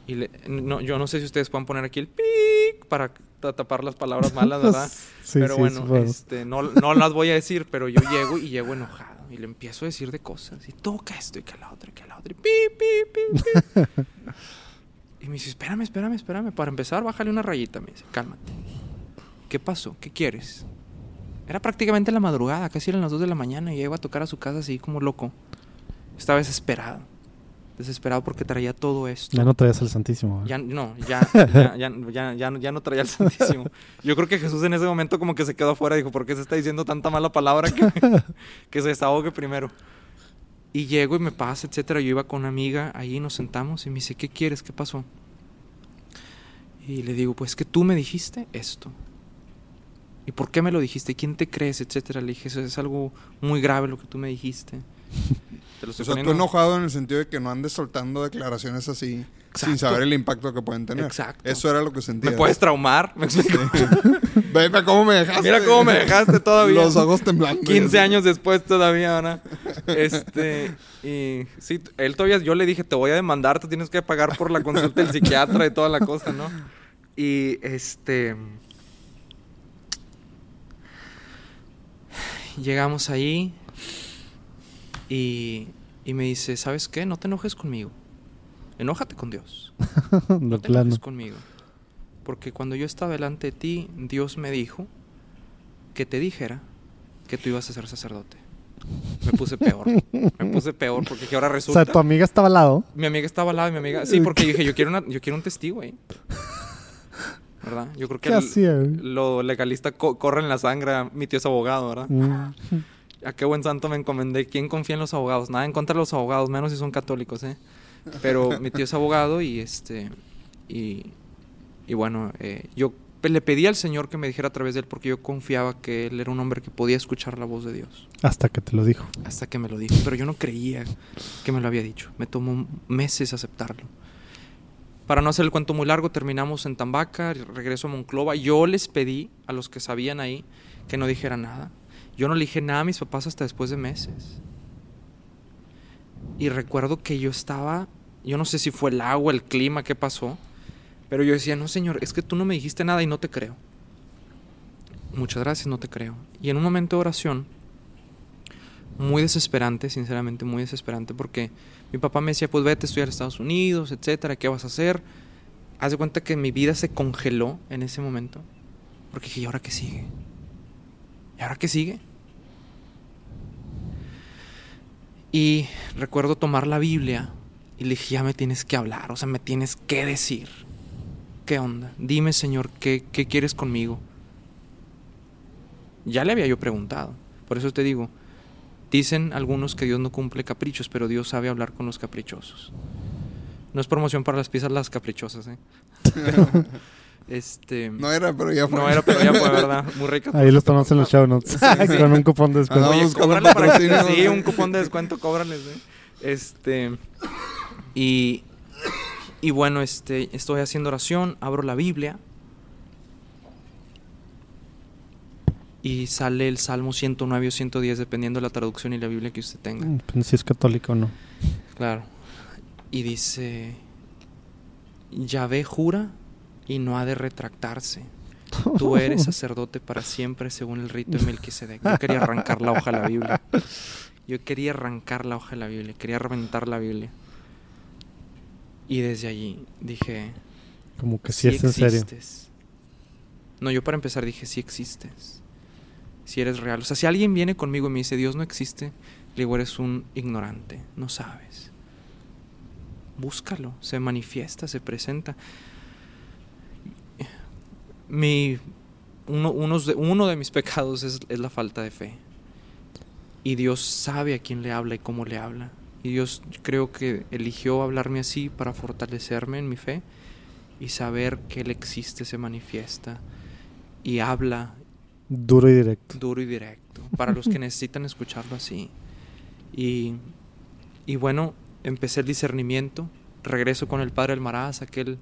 Y le- no, yo no sé si ustedes pueden poner aquí el pic para ta- tapar las palabras malas, ¿verdad? Sí, pero sí, bueno, este, no, no las voy a decir, pero yo llego y llego enojado. Y le empiezo a decir de cosas. Y toca esto y que la otra y que la otra. Y pi, pi, pi, pi. y me dice, espérame, espérame, espérame. Para empezar, bájale una rayita. Me dice, cálmate. ¿Qué pasó? ¿Qué quieres? Era prácticamente la madrugada, casi eran las 2 de la mañana. Y yo iba a tocar a su casa así como loco. Estaba desesperado. Desesperado porque traía todo esto. Ya no traías el Santísimo. ¿eh? Ya no, ya, ya, ya, ya, ya, no- ya no traía el Santísimo. Yo creo que Jesús en ese momento como que se quedó afuera y dijo, ¿por qué se está diciendo tanta mala palabra que, que se desahogue primero? Y llego y me pasa, etcétera. Yo iba con una amiga, ahí nos sentamos y me dice, ¿qué quieres? ¿Qué pasó? Y le digo, pues que tú me dijiste esto. ¿Y por qué me lo dijiste? ¿Quién te crees? Etcétera. Le dije, eso es algo muy grave lo que tú me dijiste. Te lo O estoy sea, tú enojado en el sentido de que no andes soltando declaraciones así sin saber el impacto que pueden tener. Exacto. Eso era lo que ¿Me sentía. puedes traumar? ¿Me explico? Ve cómo me dejaste. Mira cómo me dejaste todavía. Los ojos temblando. 15 años después todavía, ¿verdad? Este, y sí, él todavía, yo le dije, te voy a demandar, te tienes que pagar por la consulta del psiquiatra y toda la cosa, ¿no? Y este, llegamos ahí y, y me dice, ¿sabes qué? No te enojes conmigo, enójate con Dios, no te plano. enojes conmigo. porque cuando yo estaba delante de ti, Dios me dijo que te dijera que tú ibas a ser sacerdote. Me puse peor. Me puse peor porque ahora resulta. O sea, tu amiga estaba al lado. Mi amiga estaba al lado y mi amiga. Sí, porque dije, yo quiero, una, yo quiero un testigo, güey. ¿Verdad? Yo creo que ¿Qué el- lo legalista co- corre en la sangre. Mi tío es abogado, ¿verdad? Mm. A qué buen santo me encomendé. ¿Quién confía en los abogados? Nada en contra de los abogados, menos si son católicos, ¿eh? Pero mi tío es abogado y este. Y, y bueno, eh, yo le pedí al Señor que me dijera a través de él porque yo confiaba que él era un hombre que podía escuchar la voz de Dios. Hasta que te lo dijo. Hasta que me lo dijo. Pero yo no creía que me lo había dicho. Me tomó meses aceptarlo. Para no hacer el cuento muy largo, terminamos en Tambaca, regreso a Monclova. Yo les pedí a los que sabían ahí que no dijeran nada. Yo no le dije nada a mis papás hasta después de meses. Y recuerdo que yo estaba, yo no sé si fue el agua, el clima, qué pasó, pero yo decía, no señor, es que tú no me dijiste nada y no te creo. Muchas gracias, no te creo. Y en un momento de oración, muy desesperante, sinceramente muy desesperante, porque mi papá me decía, pues vete a estudiar a Estados Unidos, etcétera, ¿qué vas a hacer? Haz de cuenta que mi vida se congeló en ese momento, porque dije, ¿y ahora qué sigue? ¿Y ahora qué sigue? Y recuerdo tomar la Biblia y le dije, ya me tienes que hablar, o sea, me tienes que decir. ¿Qué onda? Dime, Señor, ¿qué, qué quieres conmigo? Ya le había yo preguntado. Por eso te digo, dicen algunos que Dios no cumple caprichos, pero Dios sabe hablar con los caprichosos. No es promoción para las pizzas las caprichosas, ¿eh? Pero, este... No era, pero ya fue. No era, pero ya fue, ¿verdad? Muy rica. Ahí los tomamos en los show notes. sí. Con un cupón de descuento. Oye, cóbrale para que. Sí, un cupón de descuento, cóbrales, ¿eh? Este. Y. Y bueno, este, estoy haciendo oración, abro la Biblia. Y sale el Salmo 109 o 110, dependiendo de la traducción y la Biblia que usted tenga. Mm, pues, si es católico o no. Claro. Y dice, Yahvé jura y no ha de retractarse. Tú eres sacerdote para siempre según el rito de Melquisedec. Yo quería arrancar la hoja de la Biblia. Yo quería arrancar la hoja de la Biblia, quería reventar la Biblia. Y desde allí dije, Como que sí, es en serio. existes. No, yo para empezar dije, sí existes. Si eres real. O sea, si alguien viene conmigo y me dice, Dios no existe, le digo, eres un ignorante, no sabes. Búscalo, se manifiesta, se presenta. Mi, uno, de, uno de mis pecados es, es la falta de fe. Y Dios sabe a quién le habla y cómo le habla. Y Dios creo que eligió hablarme así para fortalecerme en mi fe y saber que Él existe, se manifiesta y habla Duro y directo. duro y directo para los que necesitan escucharlo así. Y, y bueno, empecé el discernimiento, regreso con el padre Almaraz, aquel...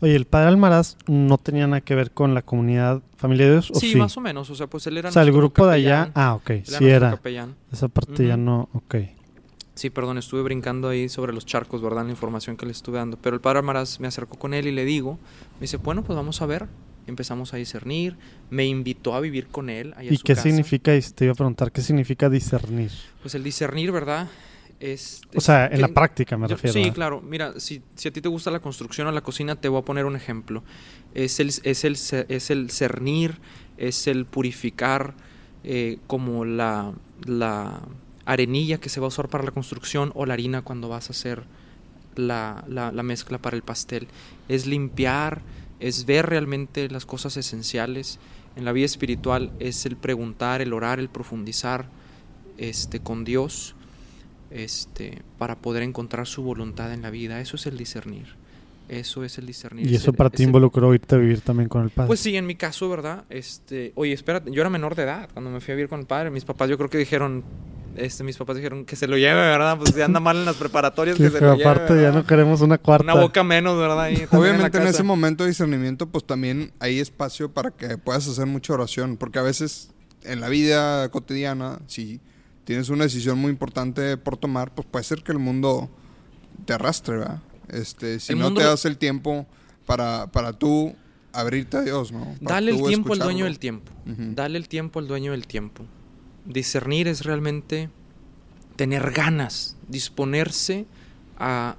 Oye, el padre Almaraz no tenía nada que ver con la comunidad Familia de Dios, ¿o Sí, sí? más o menos, o sea, pues él era o sea, el grupo de allá. capellán, Ah, ok. él Sí era. capellán. Esa parte ya no. Ok. Sí, perdón, estuve brincando ahí sobre los charcos, ¿verdad? La información que le estuve dando. Pero el padre Almaraz me acercó con él y le digo, me dice, bueno, pues vamos a ver. Empezamos a discernir, me invitó a vivir con él. ¿Y su qué casa. significa? Te iba a preguntar, ¿qué significa discernir? Pues el discernir, ¿verdad? Es, O sea, en la práctica me Yo- refiero. Sí, ¿eh? claro. Mira, si, si a ti te gusta la construcción o la cocina, te voy a poner un ejemplo. Es el, es el, es el cernir, es el purificar eh, como la, la arenilla que se va a usar para la construcción o la harina cuando vas a hacer la, la- la mezcla para el pastel. Es limpiar, es ver realmente las cosas esenciales. En la vida espiritual es el preguntar, el orar, el profundizar este, con Dios este, para poder encontrar su voluntad en la vida. Eso es el discernir. Eso es el discernir. Y Es eso para ti involucró irte a vivir también con el padre. Pues sí, en mi caso, ¿verdad? Este, oye, espérate, yo era menor de edad cuando me fui a vivir con el padre. Mis papás yo creo que dijeron, este, mis papás dijeron que se lo lleve, ¿verdad? Pues si anda mal en las preparatorias, que se lo lleve. aparte ya no queremos una cuarta. Una boca menos, ¿verdad? Obviamente en ese momento de discernimiento, pues también hay espacio para que puedas hacer mucha oración, porque a veces en la vida cotidiana, si tienes una decisión muy importante por tomar, pues puede ser que el mundo te arrastre, ¿verdad? Este, si El no mundo te das el tiempo para, para tú abrirte a Dios, ¿no? Para Dale el tiempo al dueño del tiempo. Dale el tiempo al dueño del tiempo. Discernir es realmente tener ganas, disponerse a,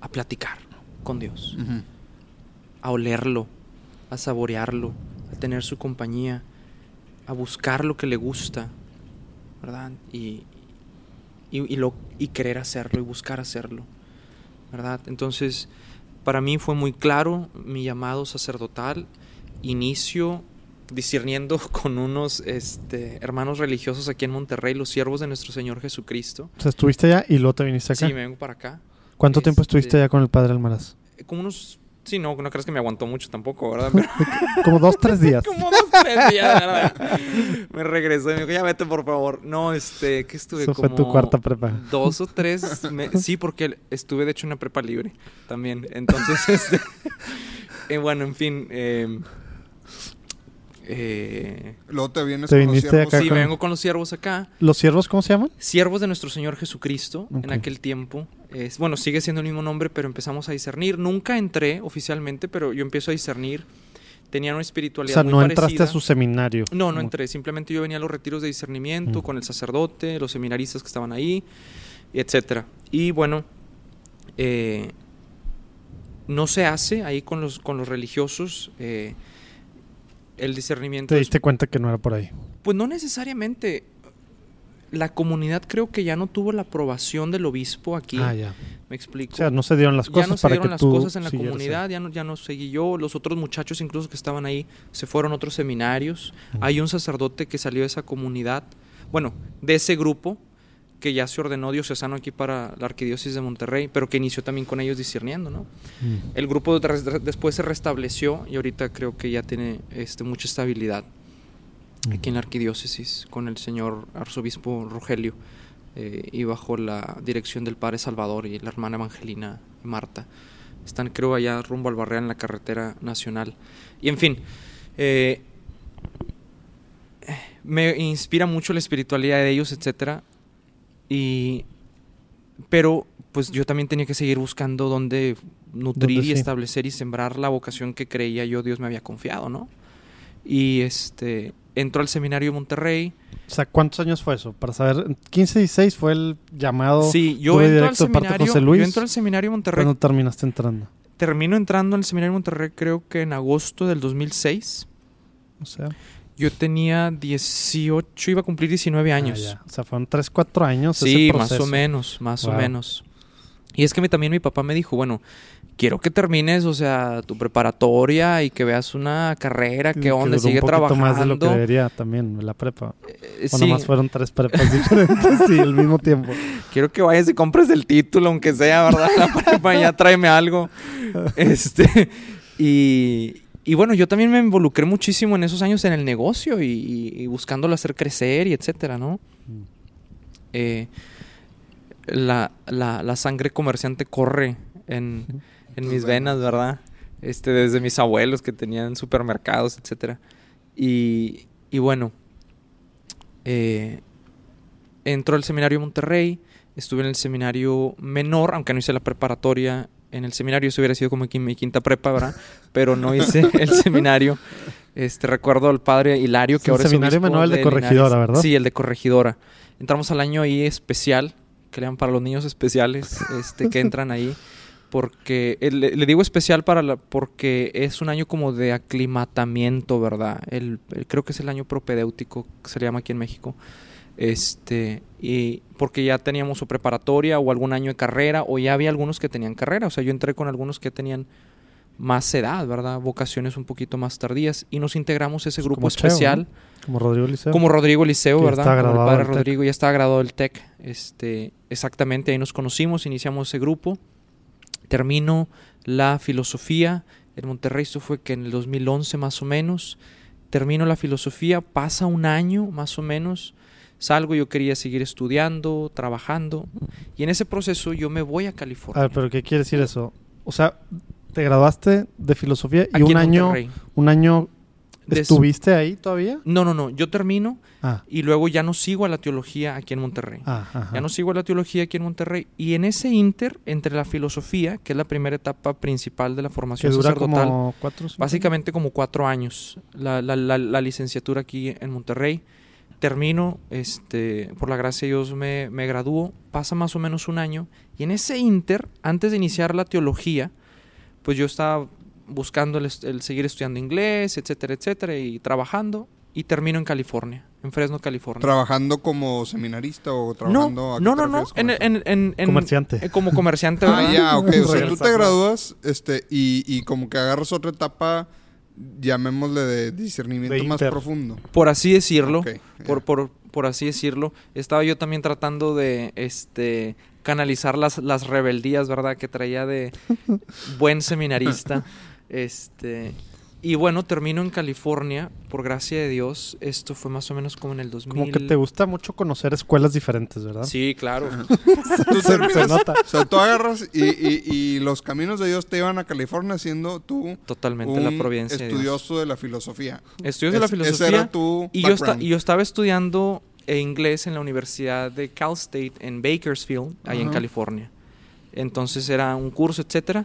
a platicar con Dios, a olerlo, a saborearlo, a tener su compañía, a buscar lo que le gusta, ¿verdad? Y, y, y lo, y querer hacerlo y buscar hacerlo, ¿verdad? Entonces, para mí fue muy claro mi llamado sacerdotal, inicio discerniendo con unos este, hermanos religiosos aquí en Monterrey, los siervos de nuestro Señor Jesucristo. O sea, estuviste allá y luego te viniste acá. Sí, me vengo para acá. ¿Cuánto tiempo Este- estuviste allá con el padre Almaraz? Como unos... Sí, no, no crees que me aguantó mucho tampoco, ¿verdad? Pero Como dos, tres días. como dos, tres días, ¿verdad? Me regresó y me dijo, ya vete, por favor. No, este, que estuve Eso como... fue tu cuarta prepa. Dos o tres... me- Sí, porque estuve, de hecho, en una prepa libre también. Entonces, este... eh, bueno, en fin... eh, eh, Luego te vienes Te con los viniste siervos. acá sí, con- me vengo con los siervos acá. ¿Los siervos cómo se llaman? Siervos de nuestro Señor Jesucristo, en aquel tiempo. Es, bueno, sigue siendo el mismo nombre, pero empezamos a discernir. Nunca entré oficialmente, pero yo empiezo a discernir. Tenían una O espiritualidad sea, muy no entraste a su seminario. No, no entré. Simplemente yo venía a los retiros de discernimiento Mm. con el sacerdote, los seminaristas que estaban ahí, etcétera. Y bueno, eh, no se hace ahí con los, con los religiosos eh, el discernimiento. Te es- diste cuenta que no era por ahí. Pues no necesariamente. La comunidad creo que ya no tuvo la aprobación del obispo aquí. Ah, ya. Me explico. O sea, no se dieron las ya cosas no se para dieron que las tú cosas en la siguieras comunidad, ya no, ya no seguí yo. Los otros muchachos incluso que estaban ahí se fueron a otros seminarios. Hay un sacerdote que salió de esa comunidad, bueno, de ese grupo, que ya se ordenó diocesano aquí para la arquidiócesis de Monterrey, pero que inició también con ellos discerniendo, ¿no? Mm. El grupo de- de- después se restableció y ahorita creo que ya tiene este, mucha estabilidad aquí en la arquidiócesis con el señor arzobispo Rogelio eh, y bajo la dirección del padre Salvador y la hermana Evangelina Marta. Están creo allá rumbo al Barrea en la carretera nacional. Y en fin, eh, me inspira mucho la espiritualidad de ellos, etcétera. Y pero pues yo también tenía que seguir buscando dónde nutrir y sí. establecer y sembrar la vocación que creía yo Dios me había confiado, ¿no? Y este entró al seminario de Monterrey. O sea, ¿cuántos años fue eso? Para saber, 15 y 16 fue el llamado Sí, yo entro al directo de seminario, José Luis. yo entro al seminario Monterrey. cuando terminaste entrando. Termino entrando al seminario Monterrey creo que en agosto del 2006. O sea, Yo tenía 18, iba a cumplir 19 años. ah. O sea, fueron 3, 4 años. Sí, ese más o menos, más o menos. Y es que me- también mi papá me dijo, bueno, quiero que termines, o sea, tu preparatoria y que veas una carrera, qué onda, duró sigue un trabajando. más de lo que debería también, la prepa. Eh, O sí, nomás fueron tres prepas diferentes, sí, al mismo tiempo. quiero que vayas y compres el título, aunque sea, ¿verdad? La prepa ya tráeme algo. Este, y, y bueno, yo también me involucré muchísimo en esos años en el negocio y, y- y buscándolo hacer crecer y etcétera, ¿no? Mm. Eh, la, la, la sangre comerciante corre en, en mis venas, ¿verdad? Este, desde mis abuelos que tenían supermercados, etcétera. Y, y bueno, eh, entró al seminario Monterrey, estuve en el seminario menor, aunque no hice la preparatoria en el seminario, eso hubiera sido como mi quinta prepa, ¿verdad? Pero no hice el seminario. Este, recuerdo al padre Hilario, que El ahora es seminario obispo menor, el de. Corregidora, ¿verdad? Sí, el de Corregidora. Entramos al año ahí especial, que le dan para los niños especiales, este, que entran ahí. Porque, eh, le, le digo especial para la, porque es un año como de aclimatamiento, ¿verdad? El, el- creo que es el año propedéutico, que se le llama aquí en México. Este, y porque ya teníamos o preparatoria o algún año de carrera, o ya había algunos que tenían carrera. O sea, yo entré con algunos que tenían más edad, ¿verdad? Vocaciones un poquito más tardías. Y nos integramos a ese grupo Como Cheo, especial. Como Rodrigo Liceo. Como Rodrigo Liceo, ¿verdad? Como el padre. Rodrigo ya estaba graduado del TEC. Este, exactamente, ahí nos conocimos, iniciamos ese grupo. Termino la filosofía en Monterrey, esto fue que en el 2011 más o menos. Termino la filosofía, pasa un año más o menos. Salgo, yo quería seguir estudiando, trabajando. Y en ese proceso yo me voy a A California. ver, pero ¿qué quiere decir eso? O sea, te graduaste de filosofía y aquí un año, un año estuviste ahí todavía. No, no, no. Yo termino Ah, y luego ya no sigo a la teología aquí en Monterrey. ah, ajá. Ya no sigo la teología aquí en Monterrey. Y en ese inter, entre la filosofía, que es la primera etapa principal de la que formación dura sacerdotal, como cuatro básicamente como cuatro años, la, la- la- la licenciatura aquí en Monterrey. Termino, este, por la gracia de Dios me, me gradúo, pasa más o menos un año, y en ese inter, antes de iniciar la teología, pues yo estaba buscando el, seguir estudiando inglés, etcétera, etcétera, y trabajando. Y termino en California, en Fresno, California. ¿Trabajando como seminarista o no, trabajando a no, te no, no, con en, en- en- en- Comerciante. eh, como comerciante, Ah, ya, ok. O sea, tú te gradúas este, y, y como que agarras otra etapa, llamémosle de discernimiento De más profundo. Por así decirlo. Por, por, por así decirlo. Estaba yo también tratando de este canalizar las, las rebeldías, ¿verdad? Que traía de buen seminarista. Este. Y bueno, termino en California, por gracia de Dios. Esto fue más o menos como en el 2000. Como que te gusta mucho conocer escuelas diferentes, ¿verdad? Sí, claro. Tú Se, se terminas- nota. O sea, tú agarras y, y- y los caminos de Dios te llevan a California siendo tú Totalmente un la providencia de Dios. estudioso de la filosofía. Estudios de la Es- Ese filosofía. era tu Y yo, y yo estaba estudiando eh, inglés en la Universidad de Cal State en Bakersfield, ahí en. California. Entonces era un curso, etcétera.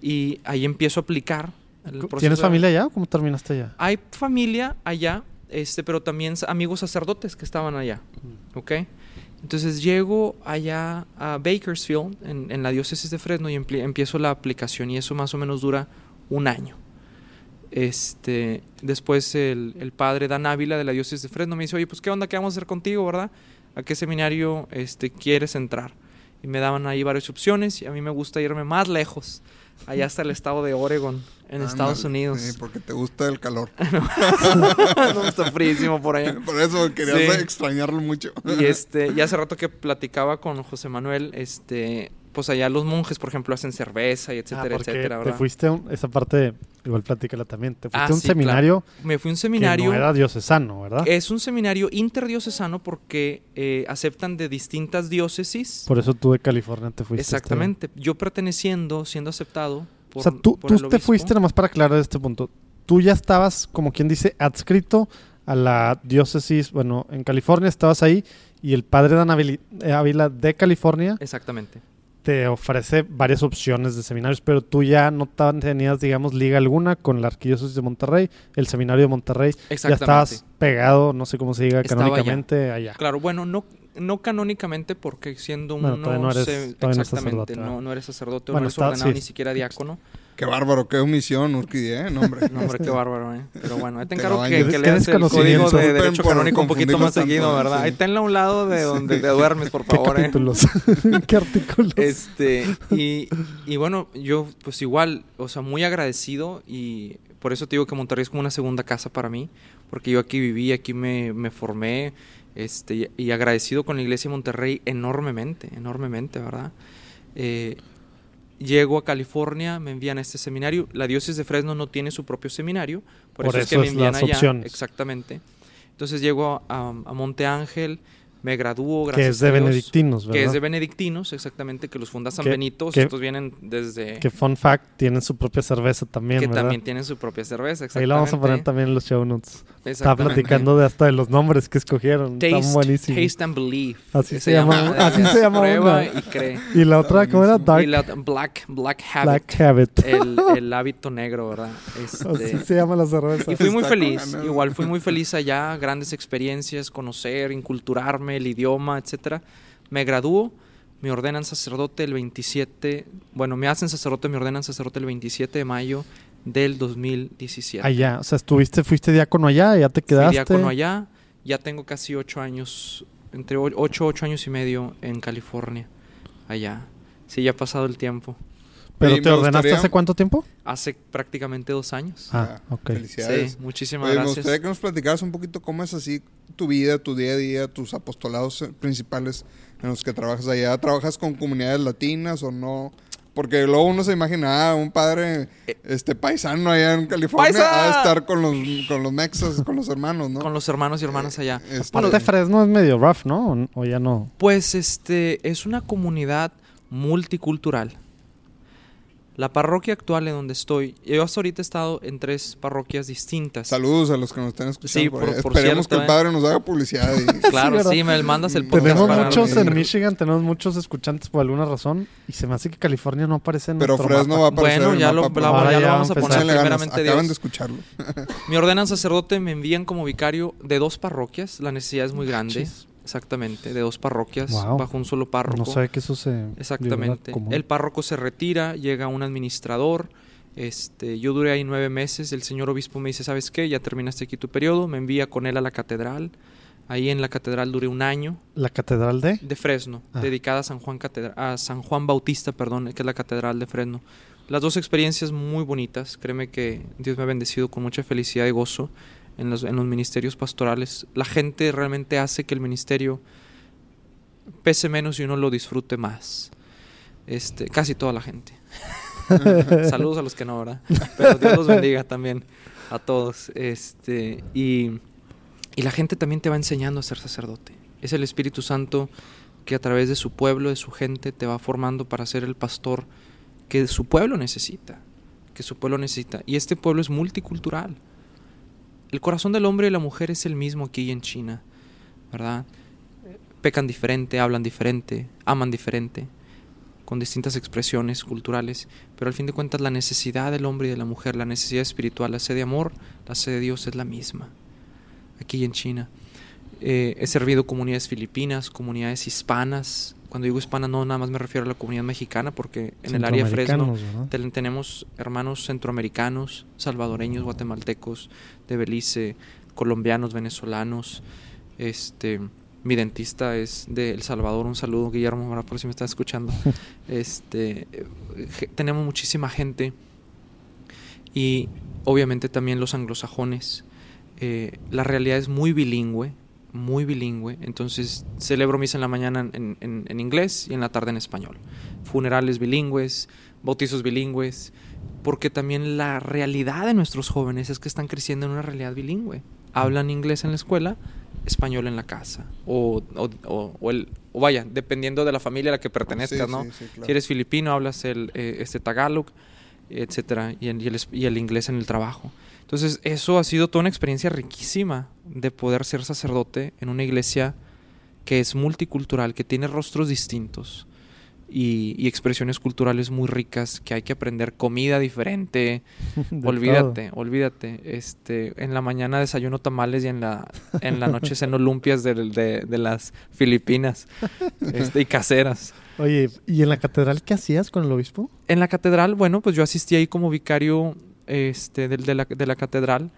Y ahí empiezo a aplicar. ¿Tienes de- familia allá o cómo terminaste allá? Hay familia allá, este, pero también amigos sacerdotes que estaban allá. ¿Ok? Entonces llego allá a Bakersfield, en, en la diócesis de Fresno, y empiezo la aplicación. Y eso más o menos dura un año. Este, después el, el padre Dan Ávila de la diócesis de Fresno me dice, oye, pues qué onda, qué vamos a hacer contigo, ¿verdad? ¿A qué seminario este, quieres entrar? Y me daban ahí varias opciones y a mí me gusta irme más lejos, allá hasta el estado de Oregon, en Ándale, Estados Unidos. Sí, porque te gusta el calor. no, está frísimo por allá. Por eso querías Sí. extrañarlo mucho. Y este, ya hace rato que platicaba con José Manuel, este, pues allá los monjes, por ejemplo, hacen cerveza y Ah, etcétera, etcétera, te fuiste a un- esa parte, igual platícala también. Te fuiste Ah, a un sí, claro. seminario Me fui a un que seminario. no era diocesano, ¿verdad? Es un seminario interdiocesano porque eh, aceptan de distintas diócesis. Por eso tú de California te fuiste. este- Exactamente. Yo perteneciendo, siendo aceptado por, o sea, tú, por tú el te fuiste, nomás para aclarar este punto. Tú ya estabas, como quien dice, adscrito a la diócesis, bueno, en California estabas ahí y el padre Dan eh, Ávila de California Exactamente. Te ofrece varias opciones de seminarios, pero tú ya no tenías, digamos, liga alguna con la arquidiócesis de Monterrey, el seminario de Monterrey. Ya estabas pegado, no sé cómo se diga Estaba canónicamente, allá. Claro, bueno, no, no canónicamente porque siendo Bueno, uno todavía no eres- se- no exactamente, no, no eres sacerdote, Bueno, no eres está- ordenado sí. ni siquiera diácono. Qué bárbaro, qué omisión, Urquidía, ¿eh? No, hombre. No, hombre, qué bárbaro, ¿eh? Pero bueno, ahí te encargo que, que leas el código de derecho canónico un poquito más seguido, ¿verdad? sí. Ahí tenla a un lado de donde te duermes, por ¿Qué favor, ¿eh? capítulos? ¿Qué artículos? Este, y, y bueno, yo pues igual, o sea, muy agradecido y por eso te digo que Monterrey es como una segunda casa para mí, porque yo aquí viví, aquí me, me formé, este, y, y agradecido con la iglesia de Monterrey enormemente, enormemente, ¿verdad? Eh, llego a California, me envían a este seminario, la diócesis de Fresno no tiene su propio seminario, por, Por eso, es que me envían allá, opciones. exactamente. Entonces llego a, a Monte Ángel, me gradúo, que gracias es de a Dios benedictinos, ¿verdad? que es de benedictinos, exactamente, que los funda San Que- Benito. que- Estos vienen desde. Que fun fact, tienen su propia cerveza también, que ¿verdad? también tienen su propia cerveza, Ahí la vamos a poner exactamente. también en los show notes. Estaba Exactamente. platicando de hasta de los nombres que escogieron. Están Taste, buenísimos. taste and Believe. Así se llama- así se llama Prueba una. y cree. Y la otra, ¿cómo era? Dark Y la Black, Black Habit. Black Habit. El, el hábito negro, ¿verdad? Así Este, se llama la cerveza. y fui muy Está feliz. Igual fui muy feliz allá. Grandes experiencias, conocer, inculturarme, el idioma, etcétera. Me gradúo. Me ordenan sacerdote el 27. Bueno, me hacen sacerdote, me ordenan sacerdote el 27 de mayo del 2017. Allá, o sea, estuviste, fuiste diácono allá, ya te Fui quedaste. diácono allá. Ya tengo casi ocho años, entre ocho, ocho años y medio en California. Allá. Sí, ya ha pasado el tiempo. Pero te me ordenaste gustaría- hace cuánto tiempo? Hace prácticamente dos años. Ah, Ah, ok. Felicidades. Sí, muchísimas Oye, me gracias. gustaría que nos platicaras un poquito cómo es así tu vida, tu día a día, tus apostolados eh, principales en los que trabajas allá. ¿Trabajas con comunidades latinas o no? Porque luego uno se imagina, ah, un padre este paisano allá en California Eh. ¡Paisa! a estar con los, con los mexas, con los hermanos, ¿no? Con los hermanos y hermanas allá. Este, Bueno, Fresno es medio rough, ¿no? O ya no. Pues este es una comunidad multicultural. La parroquia actual en donde estoy, yo hasta ahorita he estado en tres parroquias distintas. Saludos a los que nos estén escuchando. Sí, por por- ahí. por Esperemos cierto, que el ¿eh? padre nos haga publicidad. y- Claro, Sí, sí, me mandas el podcast Tenemos para- muchos en. Michigan, tenemos muchos escuchantes por alguna razón. Y se me hace que California no aparece en Pero nuestro Fresno mapa. va a aparecer Bueno, en ya el lo, mapa la- ya ya lo vamos a poner primeramente Acaban Dios. de escucharlo. Me ordenan sacerdote, me envían como vicario de dos parroquias. La necesidad es muy grande. Chis. Exactamente, de dos parroquias Wow. bajo un solo párroco. No sabe que eso se. Exactamente. El párroco se retira, llega un administrador, Este, yo duré ahí nueve meses. El señor obispo me dice, ¿sabes qué? Ya terminaste aquí tu periodo. Me envía con él a la catedral. Ahí en la catedral duré un año. ¿La catedral de? De Fresno, Ah. dedicada a San Juan catedra- a San Juan Bautista, perdón, que es la catedral de Fresno. Las dos experiencias muy bonitas. Créeme que Dios me ha bendecido con mucha felicidad y gozo en los, en los ministerios pastorales. La gente realmente hace que el ministerio pese menos y uno lo disfrute más. Este, casi toda la gente. Saludos a los que no, ¿verdad? Pero Dios los bendiga también a todos. Este, y, y la gente también te va enseñando a ser sacerdote. Es el Espíritu Santo que a través de su pueblo, de su gente, te va formando para ser el pastor que su pueblo necesita. Que su pueblo necesita. Y este pueblo es multicultural. El corazón del hombre y la mujer es el mismo aquí en China, ¿verdad? Pecan diferente, hablan diferente, aman diferente con distintas expresiones culturales, pero al fin de cuentas la necesidad del hombre y de la mujer, la necesidad espiritual, la sed de amor, la sed de Dios es la misma. Aquí en China. Eh, he servido comunidades filipinas, comunidades hispanas. Cuando digo hispana no nada más me refiero a la comunidad mexicana, porque en el área Fresno tenemos hermanos centroamericanos, salvadoreños, guatemaltecos, de Belice, colombianos, venezolanos. Este, mi dentista es de El Salvador. Un saludo, Guillermo, ahora por si me está escuchando. este, tenemos muchísima gente y obviamente también los anglosajones. Eh, la realidad es muy bilingüe, muy bilingüe. Entonces celebro misa en la mañana en, en- en inglés y en la tarde en español. Funerales bilingües, bautizos bilingües, porque también la realidad de nuestros jóvenes es que están creciendo en una realidad bilingüe. Hablan inglés en la escuela, español en la casa. O, o- o- o el, o vaya, dependiendo de la familia a la que pertenezcas, Sí, ¿no? sí, sí, claro. Si eres filipino, hablas el eh, este tagalog, etcétera, y, el, y el es- y el inglés en el trabajo. Entonces, eso ha sido toda una experiencia riquísima de poder ser sacerdote en una iglesia que es multicultural, que tiene rostros distintos y, y expresiones culturales muy ricas, que hay que aprender comida diferente. Olvídate, olvídate. Este, en la mañana desayuno tamales y en la, en la noche ceno lumpias de, de- de las Filipinas este, y caseras. Oye, ¿y en la catedral qué hacías con el obispo? En la catedral, bueno, pues yo asistí ahí como vicario este, del- de, la, de la catedral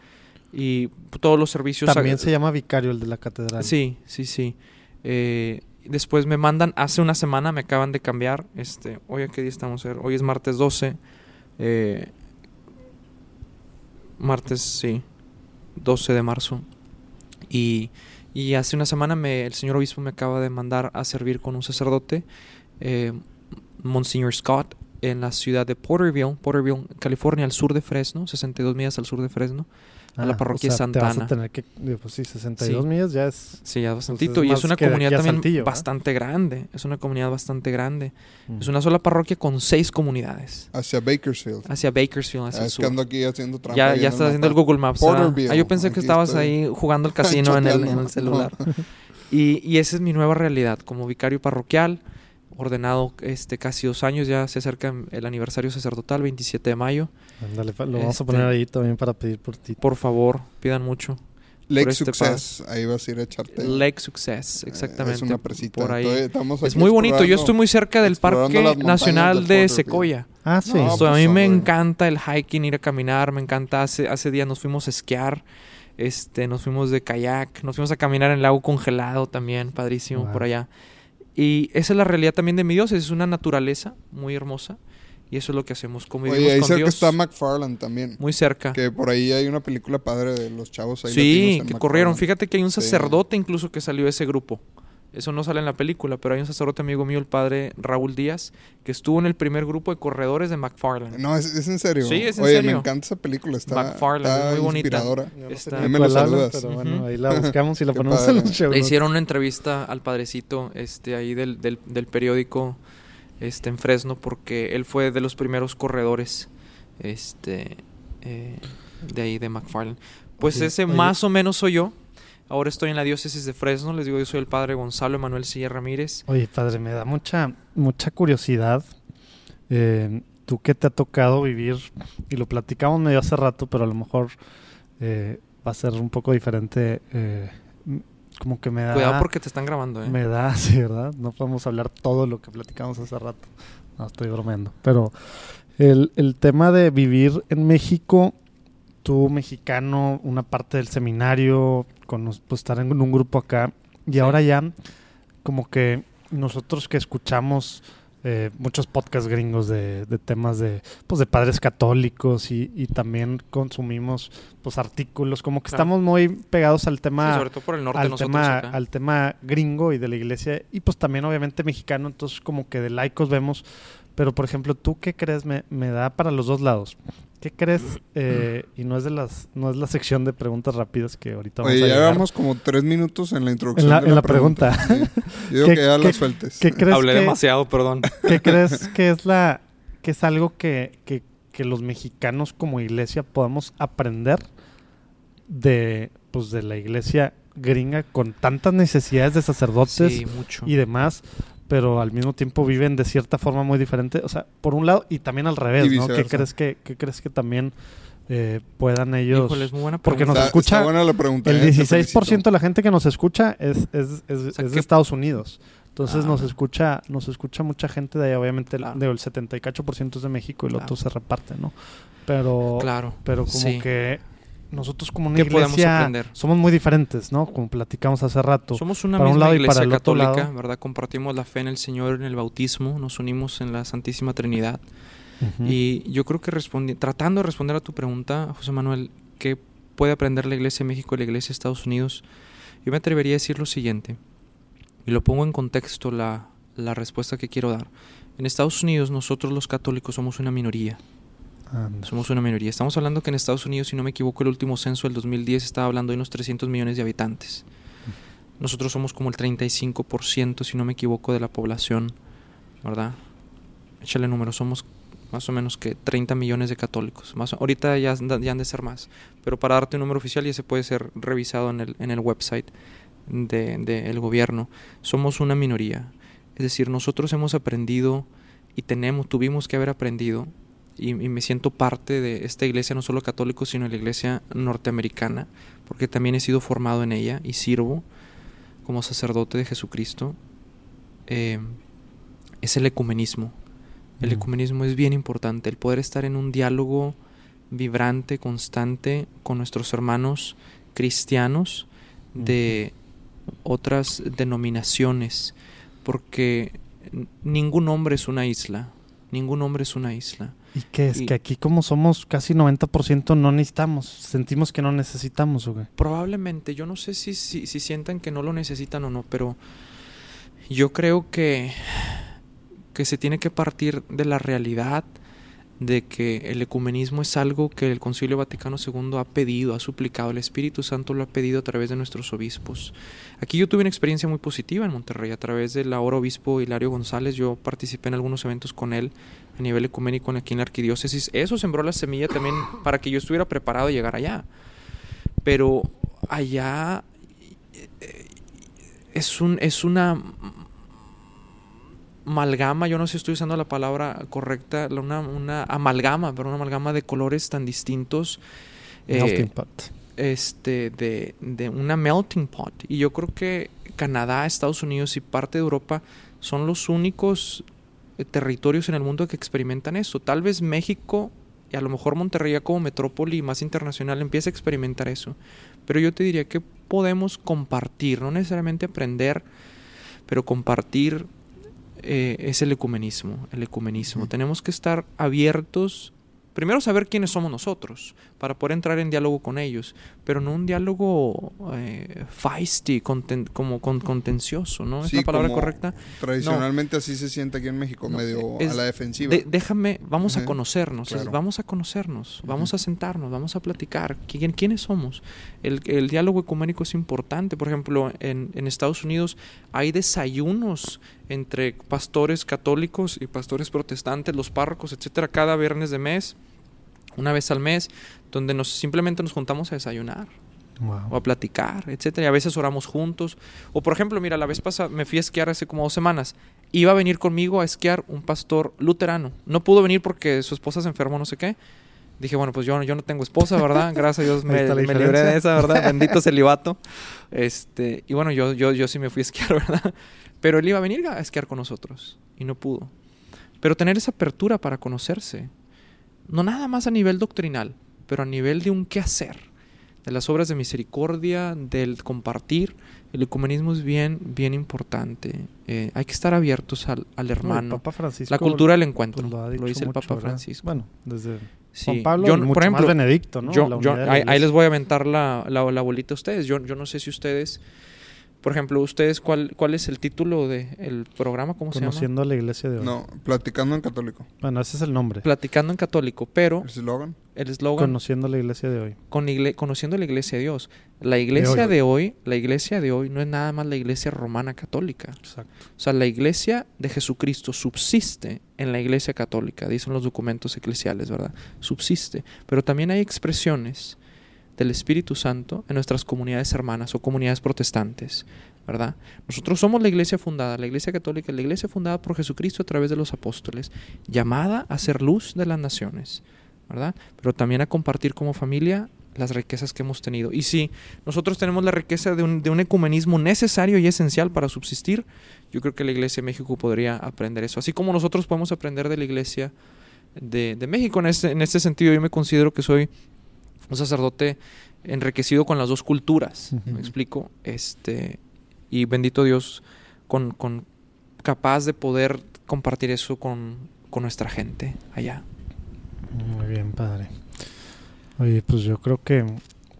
y todos los servicios... También se llama vicario el de la catedral. Sí, sí, sí. Eh, después me mandan, hace una semana me acaban de cambiar. Este, hoy a qué día estamos, A ver, hoy es martes 12. eh, martes, sí, 12 de marzo. Y, y hace una semana me, el señor obispo me acaba de mandar a servir con un sacerdote, eh, Monsignor Scott, en la ciudad de Porterville, Porterville, California, al sur de Fresno, 62 millas al sur de Fresno. a la Ah, parroquia o sea, te Santana. vas a tener que, pues sí, 62 Sí. millas ya es... Sí, ya Pues bastantito. es y es una comunidad también Saltillo, ¿verdad? bastante grande. Es una comunidad bastante grande. Es Mm. una sola parroquia con seis comunidades. Hacia Bakersfield. Hacia Bakersfield, hacia Ah, el es que sur. ando aquí haciendo trampa. Ya, ya estás haciendo el. Google Maps. Porterville, Ah, yo pensé que estabas estoy. ahí jugando al casino en el, en el celular. Y, y esa es mi nueva realidad como vicario parroquial, ordenado este casi dos años. Ya se acerca el aniversario sacerdotal, 27 de mayo. Ándale, lo vamos a Este- poner ahí también para pedir por ti. Por favor, pidan mucho. Lake este Success. Ahí vas a ir a echarte. Lake Success, eh, exactamente. Es una presita. Por ahí. Es muy bonito. Yo estoy muy cerca del Parque Nacional de. Sequoia. Ah, sí. No, Esto, a pues, mí me encanta el hiking, ir a caminar, me encanta. Hace, hace días nos fuimos a esquiar, este, nos fuimos de kayak, nos fuimos a caminar en el lago congelado también, padrísimo Wow. por allá. Y esa es la realidad también de mi Dios, es una naturaleza muy hermosa y eso es lo que hacemos, convivimos Oye, ahí con cerca Dios está McFarland también. muy cerca. Que por ahí hay una película padre de los chavos ahí. Sí, que corrieron. Fíjate que hay un Sí. sacerdote incluso que salió de ese grupo. Eso no sale en la película, pero hay un sacerdote amigo mío, el padre Raúl Díaz, que estuvo en el primer grupo de corredores de McFarland. No, es, es en serio. Sí, es en Oye, serio. me encanta esa película. Está, McFarland, está es muy bonita. inspiradora. No Está- Ahí me hablan, saludas. Pero bueno, ahí la buscamos y la ponemos en los show Le hicieron una entrevista al padrecito este, ahí del, del, del periódico este, en Fresno porque él fue de los primeros corredores este, eh, de ahí de McFarland. Pues ese oye. más o menos soy yo. Ahora estoy en la diócesis de Fresno. Les digo, yo soy el padre Gonzalo Emanuel Silla Ramírez. Oye, padre, me da mucha, mucha curiosidad. Eh, tú que te ha tocado vivir, y lo platicamos medio hace rato, pero a lo mejor eh, va a ser un poco diferente. eh, como que me da. Cuidado porque te están grabando, ¿eh? Me da, sí, ¿verdad? No podemos hablar todo lo que platicamos hace rato. No, estoy bromeando. Pero El, el tema de vivir en México, tú mexicano, una parte del seminario, con pues, estar en un grupo acá, y ahora ya como que nosotros que escuchamos eh, muchos podcasts gringos de, de temas de pues de padres católicos y, y también consumimos pues artículos como que Claro. estamos muy pegados al Sí, tema sobre todo por el norte al tema, acá. al tema gringo y de la iglesia y pues también obviamente mexicano, entonces como que de laicos vemos, pero por ejemplo, ¿tú qué crees? Me, me da para los dos lados. ¿Qué crees? Eh, y no es de las no es la sección de preguntas rápidas que ahorita vamos Oye, a ya llevamos como tres minutos en la introducción. En la- de en la pregunta. Sí. Yo digo ¿Qué- que ya qué- la sueltes. ¿Qué crees Hablé que, demasiado, perdón. qué crees que es la que es algo que, que, que los mexicanos como iglesia podamos aprender de pues de la iglesia gringa con tantas necesidades de sacerdotes Sí, mucho. y demás, pero al mismo tiempo viven de cierta forma muy diferente. O sea, por un lado, y también al revés, ¿no? ¿Qué crees que, qué crees que también eh, puedan ellos... Híjole, es muy buena porque nos Está- escucha está buena la pregunta. el eh, te 16% felicito. de la gente que nos escucha es, es, es- sea, es de Estados Unidos. Entonces Ah. nos escucha nos escucha mucha gente de allá. Obviamente el- Claro. digo, el 78% es de México y el Claro. otro se reparte, ¿no? Pero, Claro. pero como sí. que nosotros como una ¿Qué podemos iglesia aprender? somos muy diferentes, ¿no? Como platicamos hace rato. Somos una para un y católica. ¿verdad? Compartimos la fe en el Señor, en el bautismo, nos unimos en la Santísima Trinidad. Y yo creo que respondi- tratando de responder a tu pregunta, José Manuel, ¿qué puede aprender la Iglesia de México y la Iglesia de Estados Unidos? Yo me atrevería a decir lo siguiente, y lo pongo en contexto la, la respuesta que quiero dar. En Estados Unidos nosotros los católicos somos una minoría, Anda. somos una minoría. Estamos hablando que en Estados Unidos, si no me equivoco, el último censo del 2010 estaba hablando de unos 300 millones de habitantes. Nosotros somos como el 35%, si no me equivoco, de la población, ¿verdad? Échale número, somos más o menos que 30 millones de católicos. Más, ahorita ya, ya han de ser más, pero para darte un número oficial ya se puede ser revisado en el, en el website del de, el gobierno. Somos una minoría. Es decir, nosotros hemos aprendido y tenemos, tuvimos que haber aprendido, y, y me siento parte de esta iglesia, no solo católico, sino la iglesia norteamericana, porque también he sido formado en ella y sirvo como sacerdote de Jesucristo, eh, es el ecumenismo. El Mm. ecumenismo es bien importante, el poder estar en un diálogo vibrante, constante con nuestros hermanos cristianos de otras denominaciones, porque ningún hombre es una isla, ningún hombre es una isla. ¿Y qué es? y- Que aquí como somos casi 90% no necesitamos. Sentimos que no necesitamos, ¿o qué? Probablemente, yo no sé si, si, si sientan que no lo necesitan o no, pero yo creo que, que se tiene que partir de la realidad de que el ecumenismo es algo que el Concilio Vaticano II ha pedido, ha suplicado, el Espíritu Santo lo ha pedido a través de nuestros obispos. Aquí yo tuve una experiencia muy positiva en Monterrey, a través del ahora obispo Hilario González, yo participé en algunos eventos con él a nivel ecuménico aquí en la arquidiócesis. Eso sembró la semilla también para que yo estuviera preparado a llegar allá. Pero allá eh, es un es una amalgama, yo no sé si estoy usando la palabra correcta, una, una amalgama, pero una amalgama de colores tan distintos. eh, Melting pot. este de, de una melting pot y yo creo que Canadá, Estados Unidos y parte de Europa son los únicos territorios en el mundo que experimentan eso. Tal vez México y a lo mejor Monterrey ya como metrópoli más internacional empieza a experimentar eso. Pero yo te diría que podemos compartir, no necesariamente aprender, pero compartir eh, es el ecumenismo, el ecumenismo. Tenemos que estar abiertos, primero saber quiénes somos nosotros, para poder entrar en diálogo con ellos, pero no un diálogo eh, feisty, conten- como con, contencioso, ¿no? ¿Es Sí, la palabra como correcta? Tradicionalmente así se siente aquí en México, No, medio es- a la defensiva. De- déjame, vamos a conocernos, es- vamos a conocernos, vamos a sentarnos, vamos a platicar. ¿Quién, ¿Quiénes somos? El, el diálogo ecuménico es importante. Por ejemplo, en, en Estados Unidos hay desayunos entre pastores católicos y pastores protestantes, los párrocos, etcétera, cada viernes de mes, una vez al mes, donde nos simplemente nos juntamos a desayunar o a platicar, etcétera. Y a veces oramos juntos. O por ejemplo, mira, la vez pasada me fui a esquiar hace como dos semanas. Iba a venir conmigo a esquiar un pastor luterano. No pudo venir porque su esposa se enfermó, no sé qué. Dije, bueno, pues yo, yo no tengo esposa, ¿verdad? Gracias a Dios me, me libré de esa, ¿verdad? Bendito celibato. Este, y bueno, yo, yo, yo sí me fui a esquiar, ¿verdad? Pero él iba a venir a esquiar con nosotros y no pudo. Pero tener esa apertura para conocerse. no nada más a nivel doctrinal, pero a nivel de un quehacer, de las obras de misericordia, del compartir. El ecumenismo es bien, bien importante. Eh, hay que estar abiertos al, al No, el hermano. Papa Francisco La cultura del pues, encuentro, lo, ha lo, dice el mucho, Papa ¿verdad? Francisco. Bueno, desde Sí. Juan Pablo Yo, y mucho por ejemplo, más Benedicto, ¿no? yo, yo- ahí, ahí les voy a aventar la, la, la bolita a ustedes. Yo, yo no sé si ustedes, por ejemplo, ustedes, ¿cuál, cuál es el título del programa? ¿Cómo se llama? Conociendo a la iglesia de hoy. No, platicando en católico. Bueno, ese es el nombre. Platicando en católico, pero El eslogan. el eslogan Conociendo a la iglesia de hoy. con igle- conociendo la iglesia de Dios. La iglesia hoy. de hoy, la iglesia de hoy no es nada más la iglesia romana católica. Exacto. O sea, la iglesia de Jesucristo subsiste en la iglesia católica, dicen los documentos eclesiales, ¿verdad? Subsiste. Pero también hay expresiones del Espíritu Santo en nuestras comunidades hermanas o comunidades protestantes, ¿verdad? Nosotros somos la iglesia fundada, la iglesia católica, la iglesia fundada por Jesucristo a través de los apóstoles, llamada a ser luz de las naciones, ¿verdad? Pero también a compartir como familia las riquezas que hemos tenido. Y si nosotros tenemos la riqueza de un, ecumenismo necesario y esencial para subsistir, yo creo que la Iglesia de México podría aprender eso. Así como nosotros podemos aprender de la Iglesia de, México. En en este sentido, yo me considero que soy un sacerdote enriquecido con las dos culturas. ¿Me explico? Este, y bendito Dios, con, con capaz de poder compartir eso con, con nuestra gente allá. Muy bien, padre. Oye, pues yo creo que...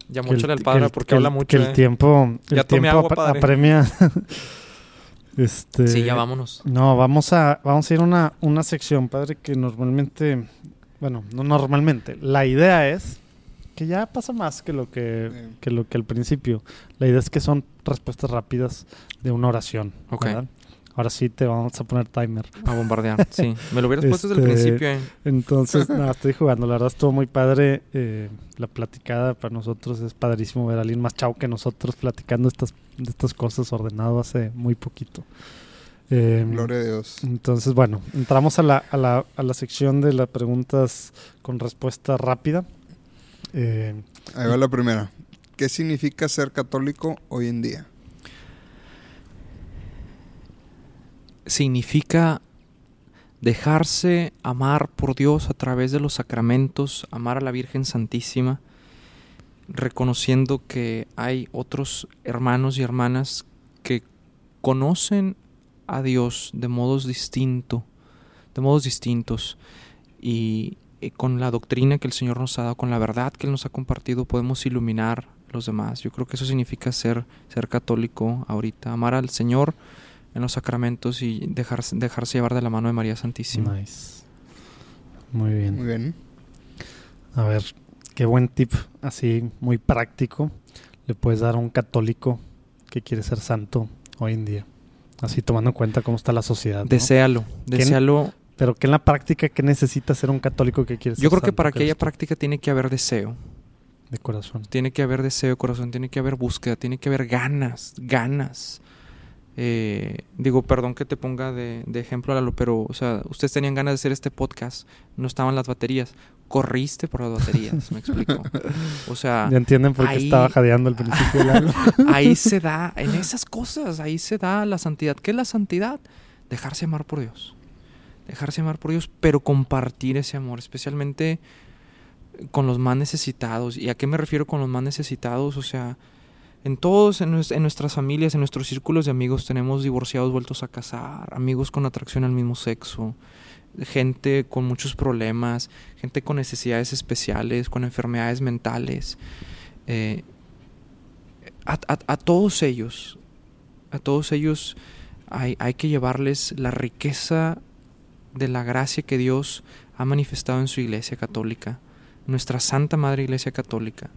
Ya el- mucho al que padre el- porque que el- habla mucho. Que el eh. tiempo, el Ya tomé tiempo agua, apre- padre. apremia. este, Sí, ya vámonos. No, vamos a, vamos a ir a una, una sección, padre, que normalmente, bueno, no normalmente. La idea es que ya pasa más que lo que, Sí. que lo que al principio. La idea es que son respuestas rápidas de una oración. Ahora sí te vamos a poner timer. A bombardear, sí. Me lo hubieras puesto desde el Este, principio. eh. Entonces, nada, estoy jugando. La verdad estuvo muy padre. eh, la platicada para nosotros es padrísimo ver a alguien más chao que nosotros platicando estas, de estas cosas ordenado hace muy poquito. Eh, Gloria a Dios. entonces, bueno, entramos a la, a la, a la sección de las preguntas con respuesta rápida. Eh, Ahí va la primera. ¿Qué significa ser católico hoy en día? significa dejarse amar por Dios a través de los sacramentos, amar a la Virgen Santísima, reconociendo que hay otros hermanos y hermanas que conocen a Dios de modos distintos, de modos distintos y eh, con la doctrina que el Señor nos ha dado, con la verdad que Él nos ha compartido, podemos iluminar a los demás. Yo creo que eso significa ser, ser católico ahorita, amar al Señor en los sacramentos y dejarse, dejarse llevar de la mano de María Santísima. nice. Muy bien. Muy bien. A ver, qué buen tip, así muy práctico, le puedes dar a un católico que quiere ser santo hoy en día. Así tomando en cuenta cómo está la sociedad. ¿no? Deséalo, deséalo. Pero que en la práctica, ¿qué necesita ser un católico que quiere ser Yo creo que para ¿Qué aquella práctica tiene que haber deseo, De corazón. tiene que haber deseo, corazón, tiene que haber búsqueda, tiene que haber ganas, ganas. Eh, digo, perdón que te ponga de, de ejemplo, Lalo, pero, o sea, ustedes tenían ganas de hacer este podcast, no estaban las baterías, corriste por las baterías, me explico. O sea, Ya entienden por qué ahí- estaba jadeando al principio. Lalo. ahí se da, en esas cosas, ahí se da la santidad. ¿Qué es la santidad? Dejarse amar por Dios. Dejarse amar por Dios, pero compartir ese amor, especialmente con los más necesitados. ¿Y a qué me refiero con los más necesitados? O sea, en todos, en, en nuestras familias, en nuestros círculos de amigos, tenemos divorciados vueltos a casar, amigos con atracción al mismo sexo, gente con muchos problemas, gente con necesidades especiales, con enfermedades mentales. Eh, a, todos ellos, a todos ellos hay que llevarles la riqueza de la gracia que Dios ha manifestado en su iglesia católica, nuestra Santa Madre Iglesia Católica.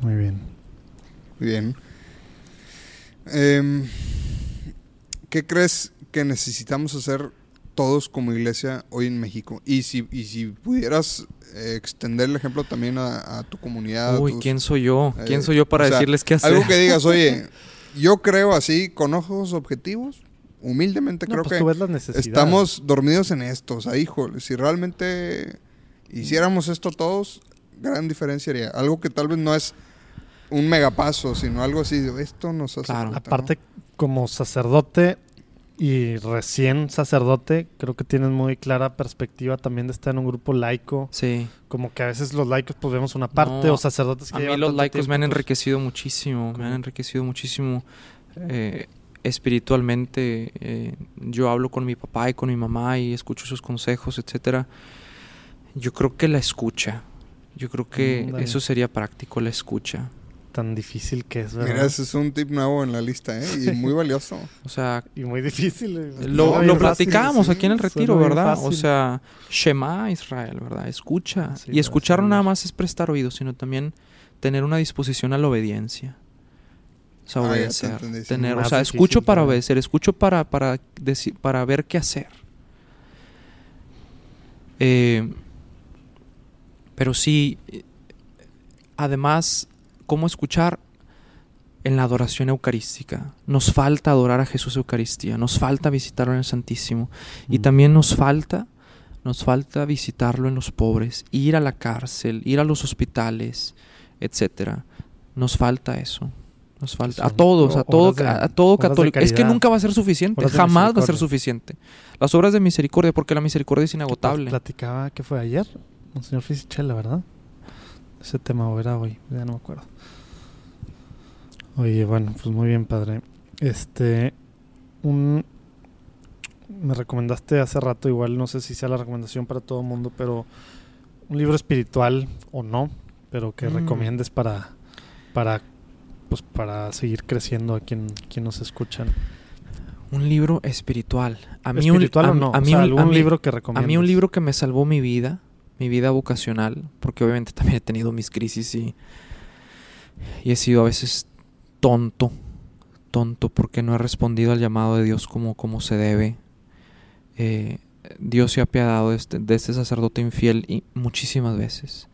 Muy bien. Muy bien. Em, ¿Qué crees que necesitamos hacer todos como iglesia hoy en México? Y si, y si pudieras eh, extender el ejemplo también a, a tu comunidad. a Uy, tus- ¿quién soy yo? ¿Quién eh, soy yo para sea, decirles qué hacer? Algo que digas, oye, yo creo así, con ojos objetivos, humildemente No, creo pues que tú ves las necesidades. estamos dormidos en esto. O sea, híjole, si realmente hiciéramos esto todos, gran diferencia haría. Algo que tal vez no es un megapaso, sino algo así, de, esto nos hace Claro. falta, ¿no? Aparte, como sacerdote, y recién sacerdote, creo que tienes muy clara perspectiva también de estar en un grupo laico. Sí. Como que a veces los laicos pues vemos una parte No, o sacerdotes que A mí los laicos me han pues, enriquecido muchísimo, me han enriquecido muchísimo eh, espiritualmente. eh, yo hablo con mi papá y con mi mamá y escucho sus consejos, etcétera. Yo creo que la escucha, yo creo que Ándale. eso sería práctico, la escucha. tan difícil que es, ¿verdad? Mira, ese es un tip nuevo en la lista, ¿eh? Y muy valioso. O sea, Y muy difícil. eh. lo, lo platicábamos sí, aquí en el retiro, ¿verdad? O sea, Shema Israel, ¿verdad? Escucha. Sí, y escuchar no nada más es prestar oídos, sino también tener una disposición a la obediencia. O sea, Ah, te tener, o Más sea, difícil escucho para obedecer, escucho para, para, deci- para ver qué hacer. Eh, pero sí, además, ¿cómo escuchar? En la adoración eucarística. Nos falta adorar a Jesús Eucaristía, nos falta visitarlo en el Santísimo. Y también nos falta, nos falta visitarlo en los pobres, ir a la cárcel, ir a los hospitales, etcétera. Nos falta eso. Nos falta a todos, a todo, de- a, a todo católico. Es que nunca va a ser suficiente, jamás va a ser suficiente. Las obras de misericordia, porque la misericordia es inagotable. Platicaba que fue ayer, Monseñor Fisichella, ¿verdad? Ese tema o era hoy, ya no me acuerdo. Oye, bueno, pues muy bien, padre. Este, un, me recomendaste hace rato, igual no sé si sea la recomendación para todo el mundo, pero un libro espiritual o no, pero que Mm. recomiendes para, para, pues para seguir creciendo a quien, quien nos escuchan. Un libro espiritual. A mí espiritual un, o a- no, a o mí sea, un- a mí- libro que A recomiendes. mí un libro que me salvó mi vida, mi vida vocacional, porque obviamente también he tenido mis crisis y, y he sido a veces tonto, tonto porque no he respondido al llamado de Dios como, como se debe. Eh, Dios se ha apiadado de este, de este sacerdote infiel y muchísimas veces.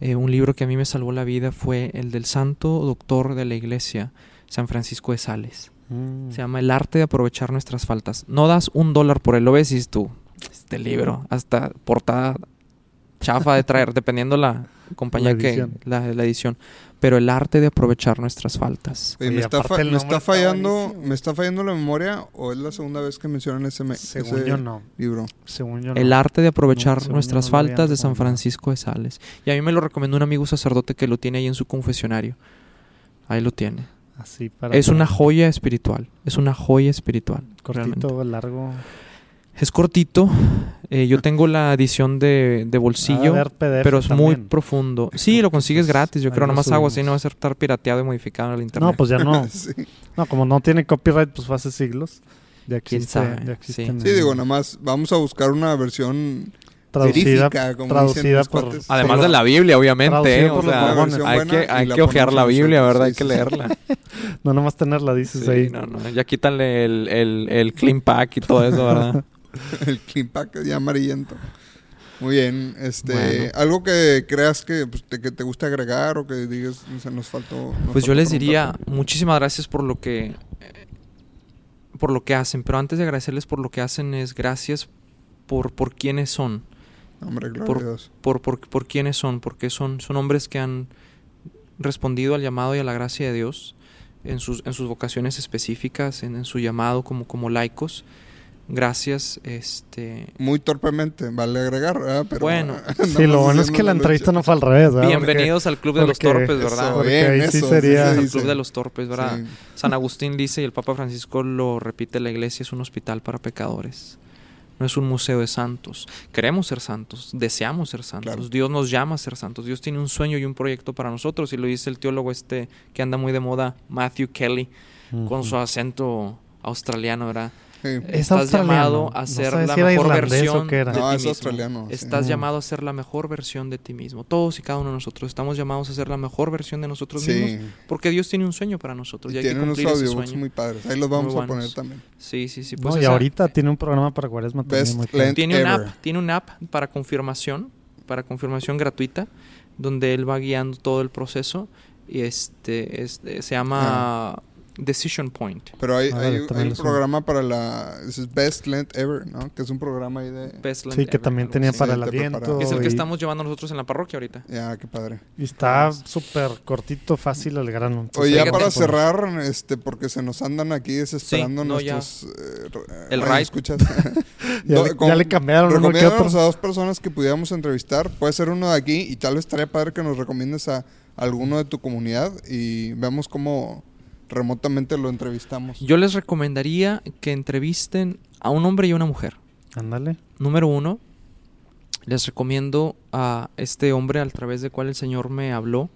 Eh, un libro que a mí me salvó la vida fue el del santo doctor de la iglesia, San Francisco de Sales. Mm. Se llama El arte de aprovechar nuestras faltas. No das un dólar por él, lo ves y tú. Este libro, hasta portada chafa de traer, dependiendo la compañía La que la edición. Pero el arte de aprovechar nuestras faltas. Oye, me, está fa- me fallando, me está fallando la memoria o es la segunda vez que mencionan ese, me- Según ese yo no. libro. Según yo no. El arte de aprovechar No, nuestras faltas de San. Francisco de Sales. Y a mí me lo recomendó un amigo sacerdote que lo tiene ahí en su confesionario. Ahí lo tiene. Así para Es una joya espiritual. Es una joya espiritual. realmente. cortito, largo. Es cortito. eh, yo tengo la edición de, de bolsillo. de PDF pero es muy profundo. Sí, lo consigues gratis, yo ahí creo. Nomás hago así, no va a ser estar pirateado y modificado en el internet. No, pues ya no. sí. No, como no tiene copyright, pues fue hace siglos. Ya ¿Quién existe, sabe? ya Sí. Sí, digo, nada más vamos a buscar una versión traducida, como traducida dicen los por- cuates. Además por de la Biblia, obviamente. ¿eh? O sea, hay que, hay la que ojear la Biblia, ¿verdad? sí, hay que leerla. No nomás tenerla, dices Sí, ahí. no, no, ya quítale el, el, el clean pack y todo eso, ¿verdad? el clean pack ya amarillento. Muy bien, este, Bueno. algo que creas que, pues, te, que te guste agregar o que digas, se nos faltó. nos Pues yo faltó les diría muchísimas gracias por lo que eh, por lo que hacen, pero antes de agradecerles por lo que hacen es gracias por por quiénes son. Hombre, gloria por- a Dios. por, por, por quiénes son, porque son, son hombres que han respondido al llamado y a la gracia de Dios en sus, en sus vocaciones específicas, en, en su llamado como, como laicos. Gracias, este Muy torpemente, vale agregar, ¿verdad? Pero, Bueno. Sí, lo bueno es que la entrevista no fue al revés, ¿verdad? bienvenidos al Club de los Torpes, ¿verdad? Eso, Porque bien, ahí sí eso, sería- dice. Club de los Torpes, ¿verdad? Sí. San Agustín dice y el Papa Francisco lo repite, la iglesia es un hospital para pecadores. No es un museo de santos. Queremos ser santos, deseamos ser santos. Claro. Dios nos llama a ser santos. Dios tiene un sueño y un proyecto para nosotros. Y lo dice el teólogo este que anda muy de moda, Matthew Kelly, con su acento australiano, ¿verdad? Es Estás australiano. llamado a ser la si mejor versión de No, ti es mismo. australiano. Estás llamado a ser la mejor versión de ti mismo. Todos y cada uno de nosotros estamos llamados a ser la mejor versión de nosotros Sí. mismos. Porque Dios tiene un sueño para nosotros y, hay que Tiene unos cumplir audiobooks muy padres. Ahí los vamos a poner también. Sí, sí, sí. No, Pues y esa- ahorita tiene un programa para cuaresma también muy tiene un ever. app, tiene una app para confirmación, para confirmación gratuita, donde él va guiando todo el proceso y este, este se llama Decision Point. Pero hay, Ah, hay- vale, hay también un programa para la... es Best Lent Ever, ¿no? Que es un programa ahí de... Best Land Sí, que Ever, también algo tenía para Sí, el aliento. Es el que y- estamos llevando nosotros en la parroquia ahorita. Ya, qué padre. Y está súper cortito, fácil al grano. Entonces, Oye, ya fíjate, para cerrar, este, porque se nos andan aquí desesperando Sí, no, nuestros eh, El Ray. escuchas. Ya, le, ya le cambiaron uno que Recomiéndanos otro. a dos personas que pudiéramos entrevistar. Puede ser uno de aquí y tal vez estaría padre que nos recomiendes a alguno de tu comunidad y vemos cómo remotamente lo entrevistamos. Yo les recomendaría que entrevisten a un hombre y a una mujer. Ándale. Número uno, les recomiendo a este hombre al través del cual el Señor me habló,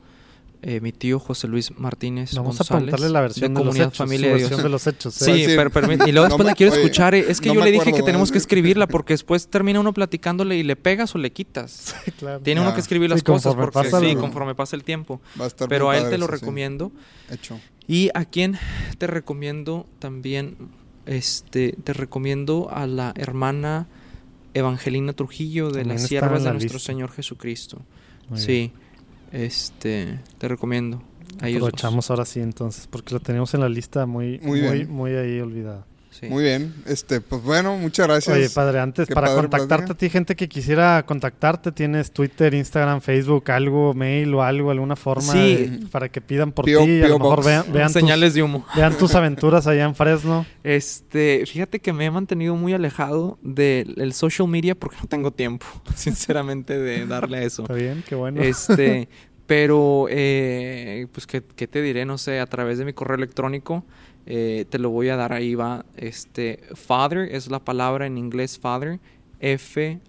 eh, mi tío José Luis Martínez Vamos a González, preguntarle la versión de, los Comunidad hechos. Familia su de Dios. versión de los hechos. ¿eh? Sí, Sí. pero permí- y luego No después la quiero oye, escuchar. Es que no yo le dije acuerdo, que tenemos ¿eh? que escribirla porque después termina uno platicándole y le pegas o le quitas. Sí, claro. Tiene uno que escribir Sí, las cosas conforme porque pasa sí, el- conforme pasa el tiempo. Va a estar Pero a él padre te lo eso, recomiendo. Hecho. Y a quién te recomiendo también, este, te recomiendo a la hermana Evangelina Trujillo de También las siervas en de la nuestro lista. Señor Jesucristo. Muy bien. sí, este, te recomiendo. Aprovechamos ahora sí entonces, porque la teníamos en la lista muy, Muy muy, bien. muy ahí olvidada. Sí. Muy bien. Este, pues bueno, muchas gracias. Oye, padre, antes, Qué para padre contactarte plática. a ti, gente que quisiera contactarte, ¿tienes Twitter, Instagram, Facebook, algo, mail o algo, alguna forma Sí. de- para que pidan por P.O. ti y a lo mejor Box. vean, vean, Señales tus, de humo. vean tus aventuras allá en Fresno? Este, fíjate que me he mantenido muy alejado del social media porque no tengo tiempo, sinceramente, de darle a eso. ¿Está bien? Qué bueno. Este, pero, eh, pues, ¿qué, qué te diré? No sé, a través de mi correo electrónico, eh, te lo voy a dar ahí, va. Este, father es la palabra en inglés father, F-A-T-H-E-R.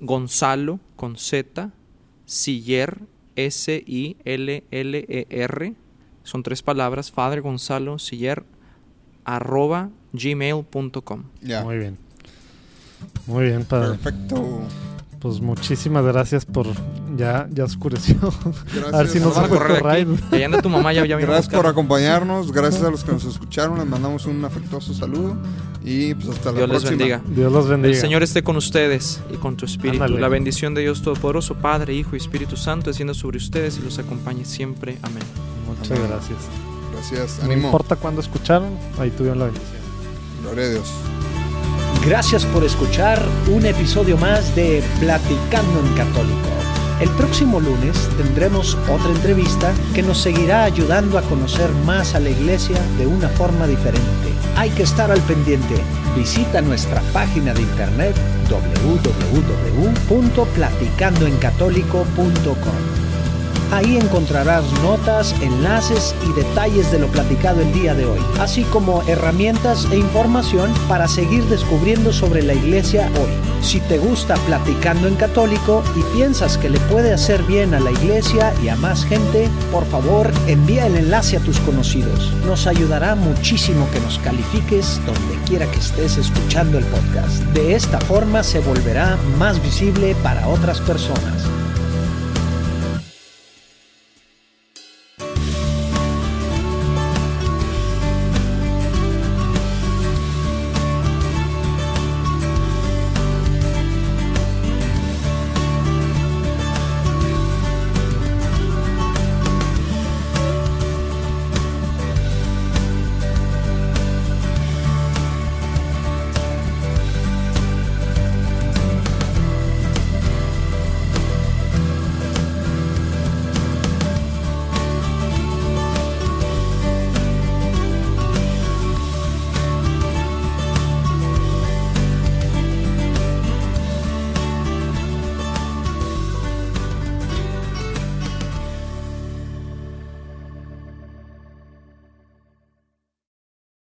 Gonzalo con Z, Siller, S-I-L-L-E-R, son tres palabras, father Gonzalo Siller, arroba gmail.com. Ya. Muy bien. Muy bien, padre. Perfecto. Pues muchísimas gracias por... Ya, ya oscureció. Gracias. A ver si Nos. Y ahí anda tu mamá, ya, ya Gracias por acompañarnos, gracias a los que nos escucharon, les mandamos un afectuoso saludo y pues hasta la Dios les próxima. bendiga. Dios los bendiga. El Señor esté con ustedes y con tu espíritu. Ándale. La bendición de Dios Todopoderoso, Padre, Hijo y Espíritu Santo, descienda sobre ustedes y los acompañe siempre. Amén. Muchas Amén. gracias. Gracias, No importa cuándo escucharon, ahí tuvieron la bendición. Gloria a Dios. Gracias por escuchar un episodio más de Platicando en Católico. El próximo lunes tendremos otra entrevista que nos seguirá ayudando a conocer más a la iglesia de una forma diferente. Hay que estar al pendiente. Visita nuestra página de internet www.platicandoencatólico.com. Ahí encontrarás notas, enlaces y detalles de lo platicado el día de hoy, así como herramientas e información para seguir descubriendo sobre la iglesia hoy. Si te gusta Platicando en Católico y piensas que le puede hacer bien a la iglesia y a más gente, por favor envía el enlace a tus conocidos. Nos ayudará muchísimo que nos califiques donde quiera que estés escuchando el podcast. De esta forma se volverá más visible para otras personas.